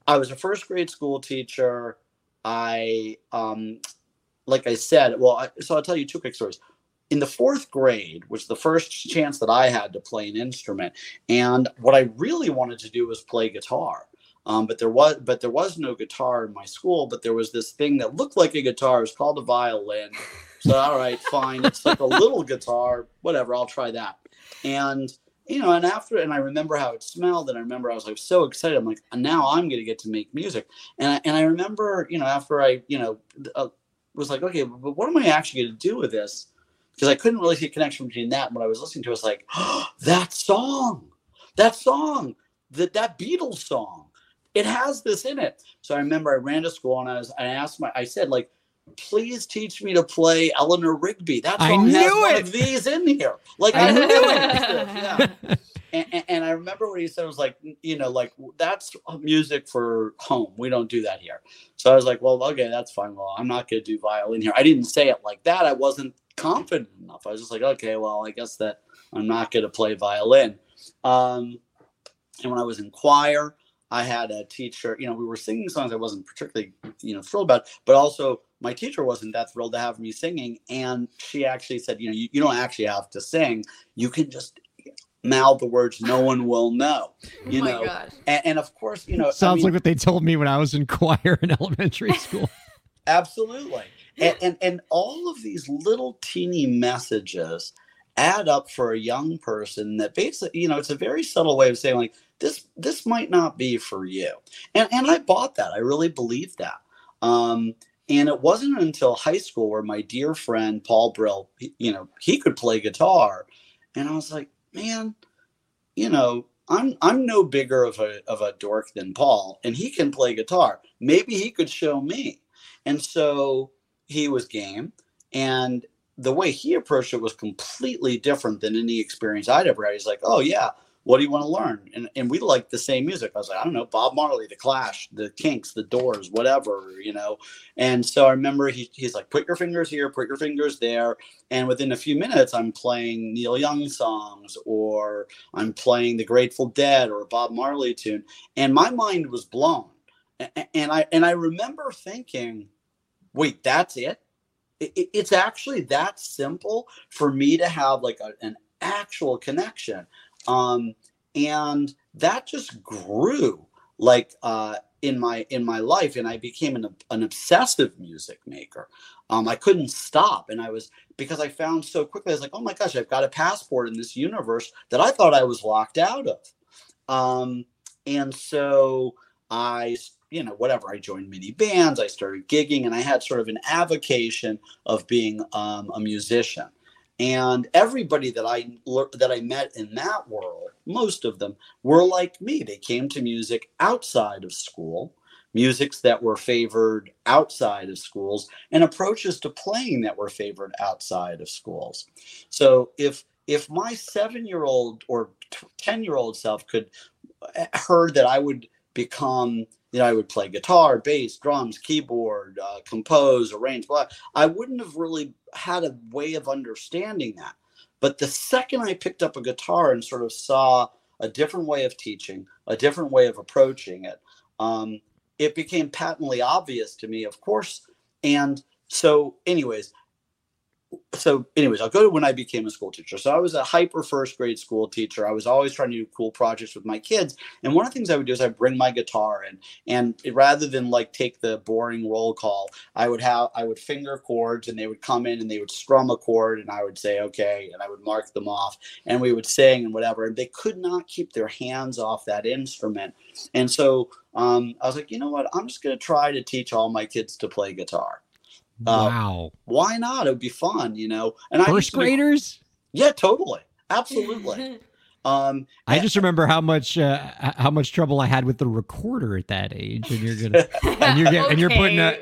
i was a first grade school teacher i um like i said well I, so i'll tell you two quick stories in the fourth grade was the first chance that I had to play an instrument. And what I really wanted to do was play guitar. Um, but there was but there was no guitar in my school, but there was this thing that looked like a guitar. It was called a violin. So all right, fine. It's like a little guitar, whatever. I'll try that. And you know, and after and I remember how it smelled, and I remember I was like so excited. I'm like, now I'm going to get to make music. And I, and I remember, you know, after I, you know, uh, was like, okay, but what am I actually going to do with this? Because I couldn't really see a connection between that and what I was listening to. I was like, oh, *gasps* that song, that song, that that Beatles song, it has this in it. So I remember I ran to school and I was, I asked my, I said like, please teach me to play Eleanor Rigby. That I song has knew one it. of these in here. Like I knew it. Yeah and, and, and I remember what he said was like, you know, like that's music for home. We don't do that here. So I was like, well, okay, that's fine. Well, I'm not going to do violin here. I didn't say it like that. I wasn't confident enough. I was just like, okay, well, I guess that I'm not going to play violin. Um, and when I was in choir, I had a teacher. You know, we were singing songs I wasn't particularly, you know, thrilled about, but also my teacher wasn't that thrilled to have me singing. And she actually said, you know, you, you don't actually have to sing. You can just mouth the words no one will know you oh my know gosh. and, and of course you know I Sounds mean, like what they told me when I was in *laughs* choir in elementary school. *laughs* absolutely and, and and all of these little teeny messages add up for a young person that basically you know it's a very subtle way of saying like this this might not be for you and and i bought that i really believed that um and it wasn't until high school where my dear friend paul brill you know he could play guitar. And i was like man you know i'm i'm no bigger of a of a dork than paul and he can play guitar. Maybe he could show me. And so he was game and the way he approached it was completely different than any experience I'd ever had. He's like, "Oh yeah, what do you want to learn?" And and we liked the same music. I was like, "I don't know, Bob Marley, The Clash, The Kinks, The Doors, whatever, you know." And so I remember he, he's like, "Put your fingers here, put your fingers there," and within a few minutes, I'm playing Neil Young songs or I'm playing The Grateful Dead or a Bob Marley tune, and my mind was blown. And I and I remember thinking, "Wait, that's it." it, it- it's actually that simple for me to have like a, an actual connection um and that just grew like uh in my in my life and i became an, an obsessive music maker. Um i couldn't stop and i was because i found so quickly i was like oh my gosh i've got a passport in this universe that i thought i was locked out of. Um and so i you know whatever i joined many bands i started gigging and i had sort of an avocation of being um, a musician and everybody that i that i met in that world most of them were like me. They came to music outside of school musics that were favored outside of schools and approaches to playing that were favored outside of schools. So if if my seven year old or 10 year old self could uh, heard that i would become you know, I would play guitar, bass, drums, keyboard, uh, compose, arrange, blah. I wouldn't have really had a way of understanding that. But the second I picked up a guitar and sort of saw a different way of teaching, a different way of approaching it, um, it became patently obvious to me, of course. And so, anyways, so anyways i'll go to when i became a school teacher. So i was a hyper first grade school teacher. I was always trying to do cool projects with my kids. And one of the things i would do is i bring my guitar in. And rather than like take the boring roll call i would have i would finger chords and they would come in and they would strum a chord and i would say okay and i would mark them off and we would sing and whatever. And they could not keep their hands off that instrument. And so um, i was like you know what? I'm just going to try to teach all my kids to play guitar Uh, wow. why not? It would be fun, you know. And I First used to be- graders? yeah, totally, absolutely. *laughs* um, I just remember how much uh, how much trouble I had with the recorder at that age, and you're gonna *laughs* and you're get, and you're putting a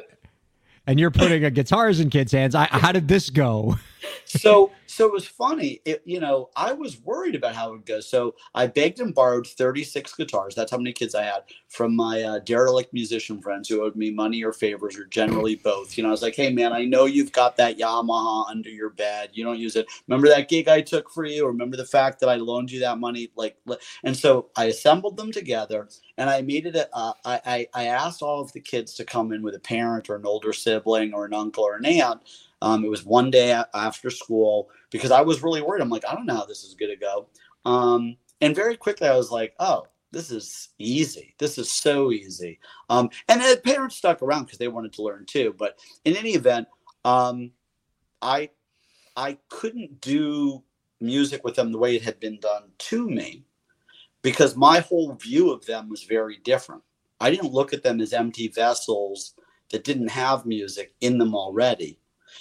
and you're putting a guitars in kids' hands. I, how did this go? So *laughs* so it was funny. It, you know, I was worried about how it would go. So I begged and borrowed 36 guitars. That's how many kids I had from my uh, derelict musician friends who owed me money or favors, or generally both. You know, I was like, hey man, I know you've got that Yamaha under your bed. You don't use it. Remember that gig I took for you? Remember the fact that I loaned you that money? Like, and so I assembled them together and I made it. A, uh, I, I I asked all of the kids to come in with a parent or an older sibling or an uncle or an aunt. Um, it was one day after school because I was really worried. I'm like, I don't know how this is going to go. Um, and very quickly, I was like, oh, this is easy. This is so easy. Um, and the parents stuck around because they wanted to learn too. But in any event, um, I I couldn't do music with them the way it had been done to me because my whole view of them was very different. I didn't look at them as empty vessels that didn't have music in them already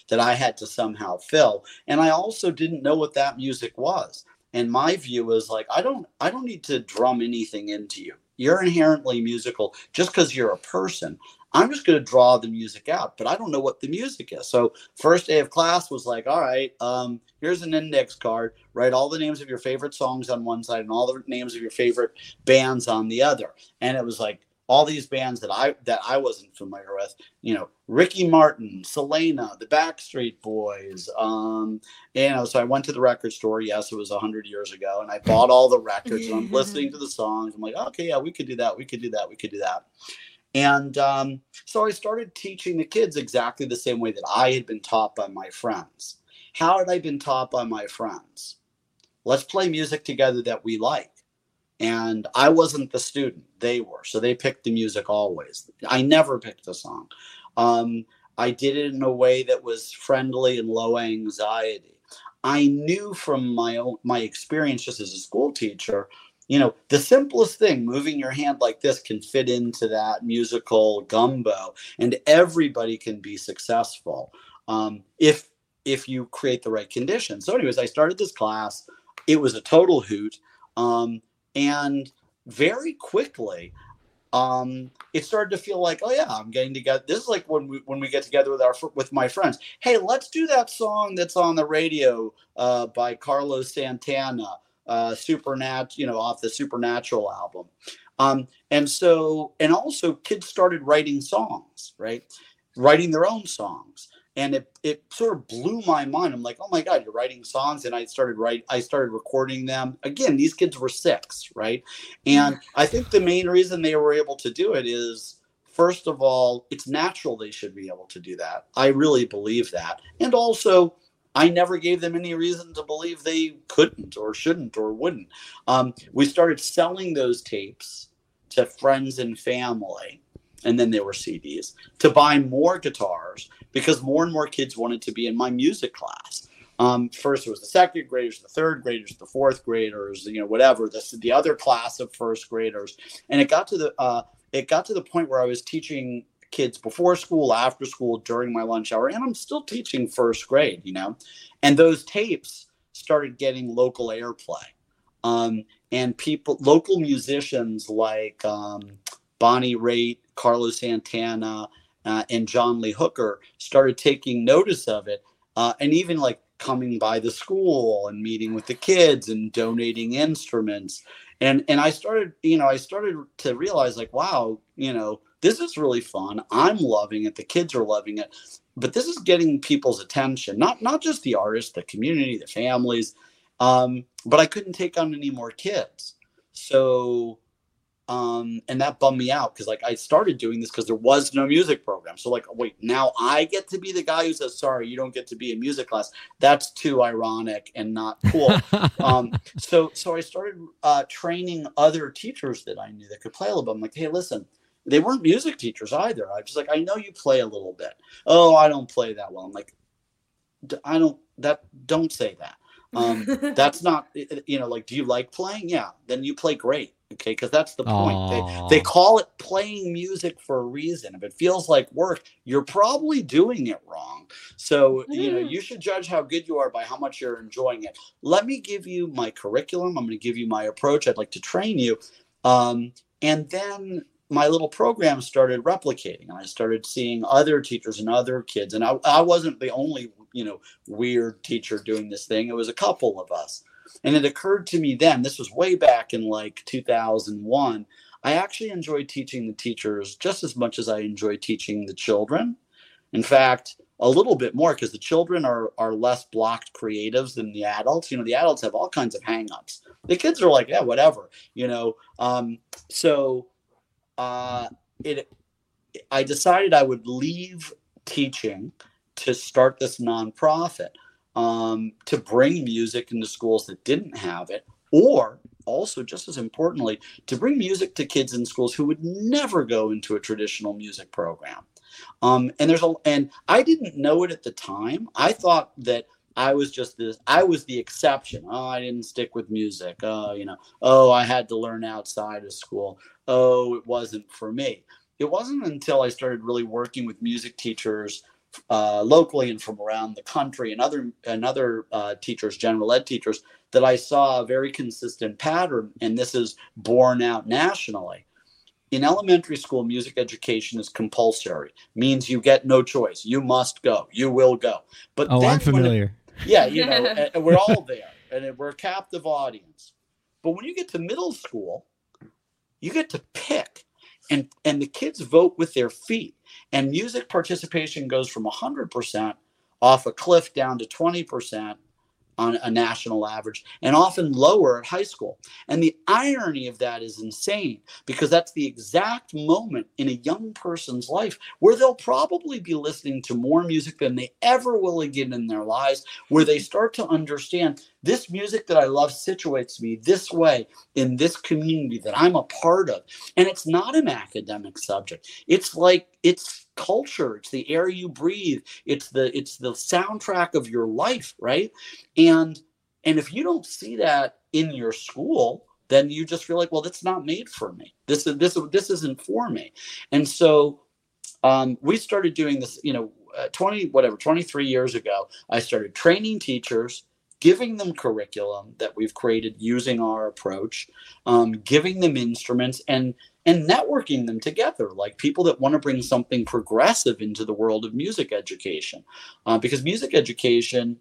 that I had to somehow fill. And I also didn't know what that music was. And my view was like, I don't I don't need to drum anything into you. You're inherently musical just because you're a person. I'm just going to draw the music out, but I don't know what the music is. So first day of class was like, all right, um, here's an index card. Write all the names of your favorite songs on one side and all the names of your favorite bands on the other. And it was like all these bands that I that I wasn't familiar with. You know, Ricky Martin, Selena, the Backstreet Boys. Um, you know, so I went to the record store. Yes, it was a hundred years ago, and I bought all the records. and I'm listening to the songs. I'm like, okay, yeah, we could do that. We could do that. We could do that. And um, so I started teaching the kids exactly the same way that I had been taught by my friends. How had I been taught by my friends? Let's play music together that we like. And I wasn't the student, they were. So they picked the music always. I never picked a song. Um, I did it in a way that was friendly and low anxiety. I knew from my own my experience just as a school teacher you know the simplest thing moving your hand like this can fit into that musical gumbo and everybody can be successful um, if if you create the right conditions so anyways i started this class it was a total hoot um, and very quickly um, it started to feel like oh yeah i'm getting together this is like when we when we get together with our with my friends hey let's do that song that's on the radio uh, by carlos santana uh, Supernat, you know, off the Supernatural album. Um, and so, and also kids started writing songs, right? Writing their own songs. And it, it sort of blew my mind. I'm like, oh my God, you're writing songs. And I started write, I started recording them. Again, these kids were six, right? And I think the main reason they were able to do it is first of all, it's natural they should be able to do that. I really believe that. And also, I never gave them any reason to believe they couldn't or shouldn't or wouldn't. Um, we started selling those tapes to friends and family, and then there were CDs to buy more guitars because more and more kids wanted to be in my music class. Um, first, it was the second graders, the third graders, the fourth graders, you know, whatever. The, the other class of first graders, and it got to the uh, it got to the point where I was teaching kids before school, after school, during my lunch hour, and I'm still teaching first grade, you know. And those tapes started getting local airplay. Um, and people, local musicians like um, Bonnie Raitt, Carlos Santana, uh, and John Lee Hooker started taking notice of it, uh, and even like coming by the school and meeting with the kids and donating instruments. And and I started, you know, I started to realize like, wow, you know, this is really fun. I'm loving it. The kids are loving it. But this is getting people's attention, not not just the artists, the community, the families. Um, but I couldn't take on any more kids. So um, and that bummed me out because like I started doing this because there was no music program. So like, wait, now I get to be the guy who says, "Sorry, you don't get to be in music class." That's too ironic and not cool. *laughs* um, so so I started uh, training other teachers that I knew that could play a little bit. I'm like, hey, listen, they weren't music teachers either. I was just like, I know you play a little bit. Oh, I don't play that well. I'm like, "D- I don't that don't say that. Um, *laughs* that's not you know like do you like playing? Yeah, then you play great. Okay, because that's the point. They, they call it playing music for a reason. If it feels like work, you're probably doing it wrong. So, you know, you should judge how good you are by how much you're enjoying it. Let me give you my curriculum. I'm going to give you my approach. I'd like to train you. Um, and then my little program started replicating and I started seeing other teachers and other kids. And I, I wasn't the only, you know, weird teacher doing this thing. It was a couple of us. And it occurred to me then, this was way back in like 2001. I actually enjoyed teaching the teachers just as much as I enjoy teaching the children. In fact, a little bit more because the children are are less blocked creatives than the adults. You know, the adults have all kinds of hangups. The kids are like, yeah, whatever. You know, um, so uh, it. I decided I would leave teaching to start this nonprofit um, to bring music into schools that didn't have it, or also just as importantly to bring music to kids in schools who would never go into a traditional music program. Um, and there's a and I didn't know it at the time. I thought that I was just this. I was the exception. Oh, I didn't stick with music. Oh, you know. Oh, I had to learn outside of school. Oh, it wasn't for me. It wasn't until I started really working with music teachers uh, locally and from around the country and other and other uh, teachers, general ed teachers, that I saw a very consistent pattern, and this is borne out nationally. In elementary school, music education is compulsory, means you get no choice. You must go. You will go. But Oh, I'm when it- familiar. yeah, you know, and- *laughs* and we're all there, and we're a captive audience. But when you get to middle school, you get to pick, and and the kids vote with their feet, and music participation goes from hundred percent off a cliff down to twenty percent on a national average, and often lower at high school. And the irony of that is insane because that's the exact moment in a young person's life where they'll probably be listening to more music than they ever will again in their lives, where they start to understand this music that I love situates me this way in this community that I'm a part of. And it's not an academic subject. It's like it's culture, it's the air you breathe, it's the it's the soundtrack of your life, right? And and if you don't see that in your school, then you just feel like, well, that's not made for me. This is this this isn't for me. And so um, we started doing this, you know, uh, 20 whatever 23 years ago. I started training teachers, giving them curriculum that we've created using our approach, um, giving them instruments, and and networking them together, like people that want to bring something progressive into the world of music education, uh, because music education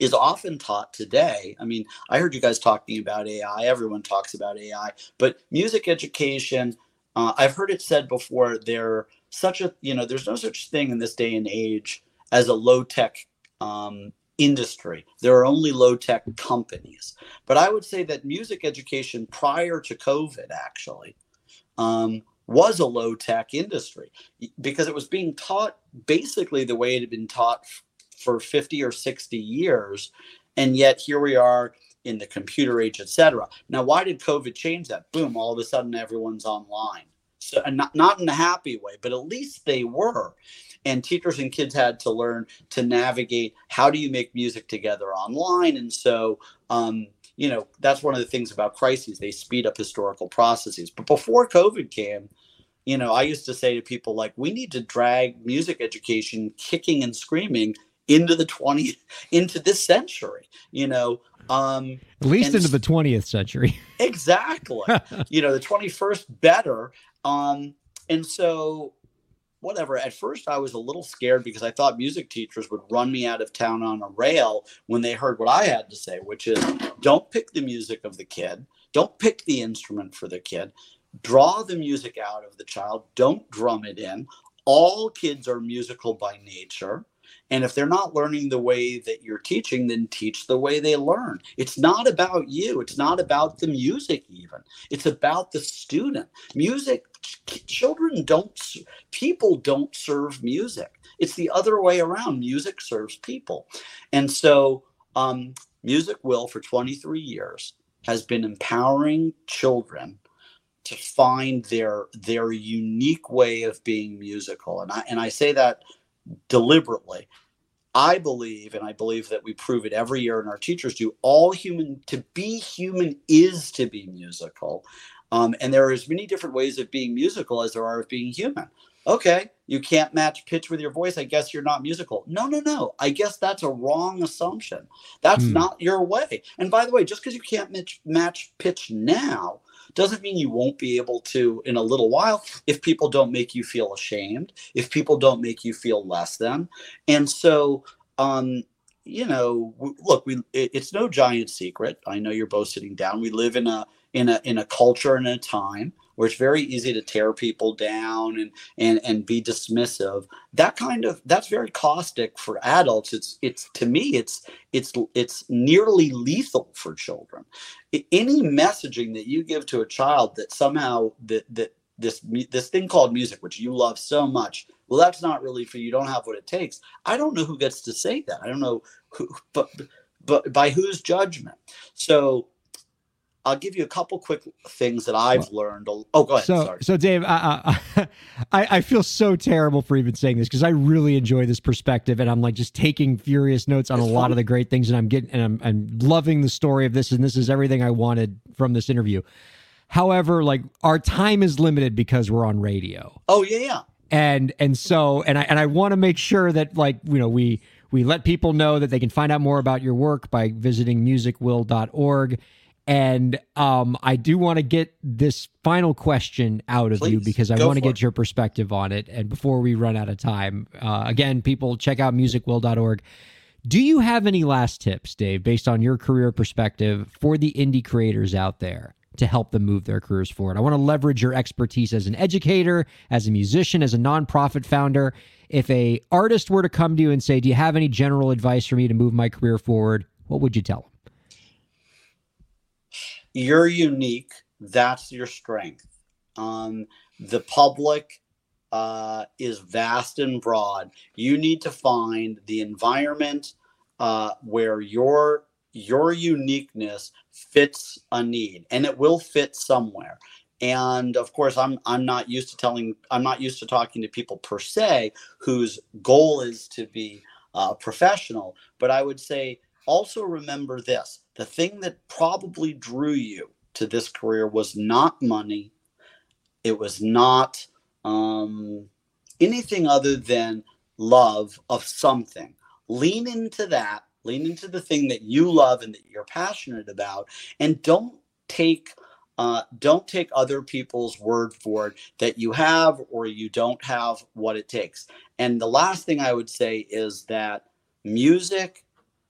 is often taught today. I mean, I heard you guys talking about AI. Everyone talks about AI, but music education, uh, I've heard it said before. There such a you know, there's no such thing in this day and age as a low tech um, industry. There are only low tech companies. But I would say that music education prior to COVID actually um, was a low tech industry because it was being taught basically the way it had been taught f- for 50 or 60 years. And yet here we are in the computer age, et cetera. Now, why did COVID change that? Boom, all of a sudden everyone's online. So, and not, not in a happy way, but at least they were. And teachers and kids had to learn to navigate how do you make music together online. And so, um, you know, that's one of the things about crises. They speed up historical processes. But before COVID came, you know, I used to say to people like, we need to drag music education kicking and screaming into the 20 *laughs* into this century, you know. Um, At least into the 20th century. *laughs* exactly you know the 21st better um and so whatever. At first i was a little scared because i thought music teachers would run me out of town on a rail when they heard what i had to say which is don't pick the music of the kid. Don't pick the instrument for the kid. Draw the music out of the child. Don't drum it in. All kids are musical by nature and if they're not learning the way that you're teaching, then teach the way they learn. It's not about you. It's not about the music, even. It's about the student. Music, children don't, people don't serve music. It's the other way around. Music serves people. And so, um, Music Will, for 23 years, has been empowering children to find their their unique way of being musical. And I, and I say that deliberately. I believe, and I believe that we prove it every year, and our teachers do. All human to be human is to be musical, um, and there are as many different ways of being musical as there are of being human. Okay, you can't match pitch with your voice. I guess you're not musical. No, no, no. I guess that's a wrong assumption. That's Hmm. not your way. And by the way, just because you can't match, match pitch now doesn't mean you won't be able to in a little while if people don't make you feel ashamed, if people don't make you feel less than. And so, um, you know, look, we it, it's no giant secret. I know you're both sitting down. We live in a in a in a culture and a time where it's very easy to tear people down and and and be dismissive. That kind of that's very caustic for adults. It's it's to me it's it's it's nearly lethal for children. Any messaging that you give to a child that somehow that that this this thing called music, which you love so much, well, that's not really for you. You don't have what it takes. I don't know who gets to say that. I don't know who, but but by whose judgment? So I'll give you a couple quick things that I've learned. Oh, go ahead. So, Sorry. so Dave, I, I, *laughs* I feel so terrible for even saying this because I really enjoy this perspective, and I'm like just taking furious notes on It's a lot fun. of the great things, and I'm getting, and I'm, I'm loving the story of this, and this is everything I wanted from this interview. However, like our time is limited because we're on radio, Oh yeah, yeah. and and so and I and I want to make sure that like you know we we let people know that they can find out more about your work by visiting musicwill.org and um I do want to get this final question out of you because I want to get your perspective on it and before we run out of time uh, again people check out musicwill.org do you have any last tips Dave based on your career perspective for the indie creators out there to help them move their careers forward. I want to leverage your expertise as an educator, as a musician, as a nonprofit founder. If a artist were to come to you and say, "Do you have any general advice for me to move my career forward?" What would you tell them? You're unique. That's your strength. Um, the public uh, is vast and broad. You need to find the environment uh, where your your uniqueness fits a need, and it will fit somewhere. And of course, I'm I'm not used to telling I'm not used to talking to people per se whose goal is to be uh, professional. But I would say also remember this: the thing that probably drew you to this career was not money. It was not um, anything other than love of something. Lean into that. Lean into the thing that you love and that you're passionate about, and don't take uh, don't take other people's word for it that you have or you don't have what it takes. And the last thing I would say is that music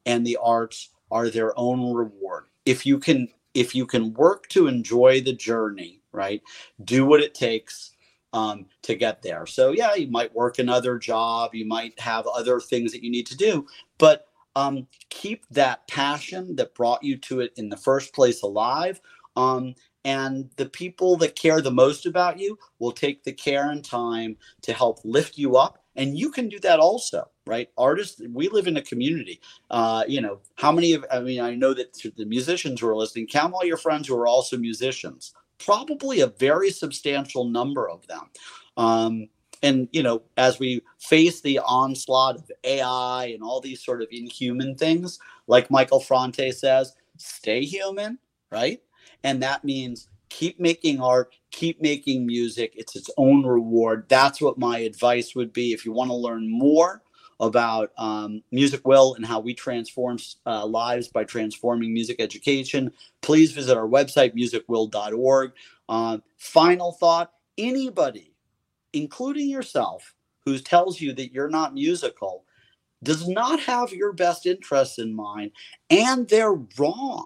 and the arts are their own reward. If you can if you can work to enjoy the journey, right? Do what it takes um, to get there. So yeah, you might work another job, you might have other things that you need to do, but um, keep that passion that brought you to it in the first place alive. Um, and the people that care the most about you will take the care and time to help lift you up and you can do that also right? Artists we live in a community. Uh, you know how many of i mean i know that the musicians who are listening count all your friends who are also musicians. Probably a very substantial number of them. Um, and you know as we face the onslaught of ai and all these sort of inhuman things like Michael Franti says stay human right? And that means keep making art keep making music. It's its own reward. That's what my advice would be. If you want to learn more about um, music will and how we transform uh, lives by transforming music education please visit our website musicwill.org um, final thought anybody including yourself who tells you that you're not musical does not have your best interests in mind and they're wrong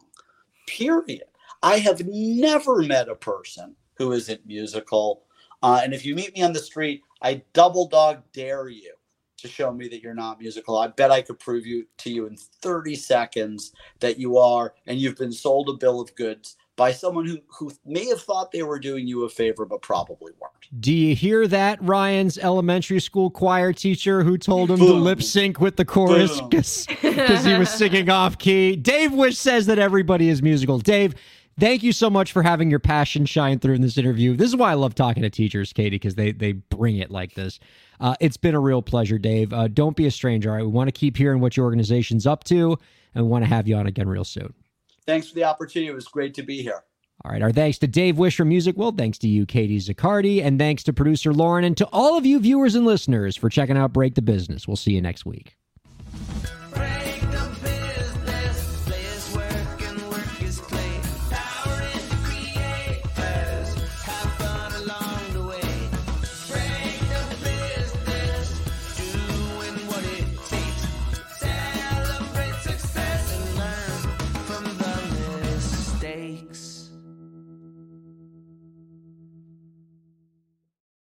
period I have never met a person who isn't musical. Uh, and if you meet me on the street, I double dog dare you to show me that you're not musical. I bet I could prove you to you in 30 seconds that you are, and you've been sold a bill of goods by someone who, who may have thought they were doing you a favor, but probably weren't. Do you hear that, Ryan's elementary school choir teacher who told him to lip sync with the chorus because *laughs* he was singing off key? Dave Wish says that everybody is musical. Dave, thank you so much for having your passion shine through in this interview. This is why I love talking to teachers, Katie, because they they bring it like this. Uh, it's been a real pleasure, Dave. Uh, don't be a stranger. All right, we want to keep hearing what your organization's up to, and we want to have you on again real soon. Thanks for the opportunity. It was great to be here. All right. Our thanks to Dave Wish from Music Will. Thanks to you, Katie Zaccardi. And thanks to producer Lauren and to all of you viewers and listeners for checking out Break the Business. We'll see you next week.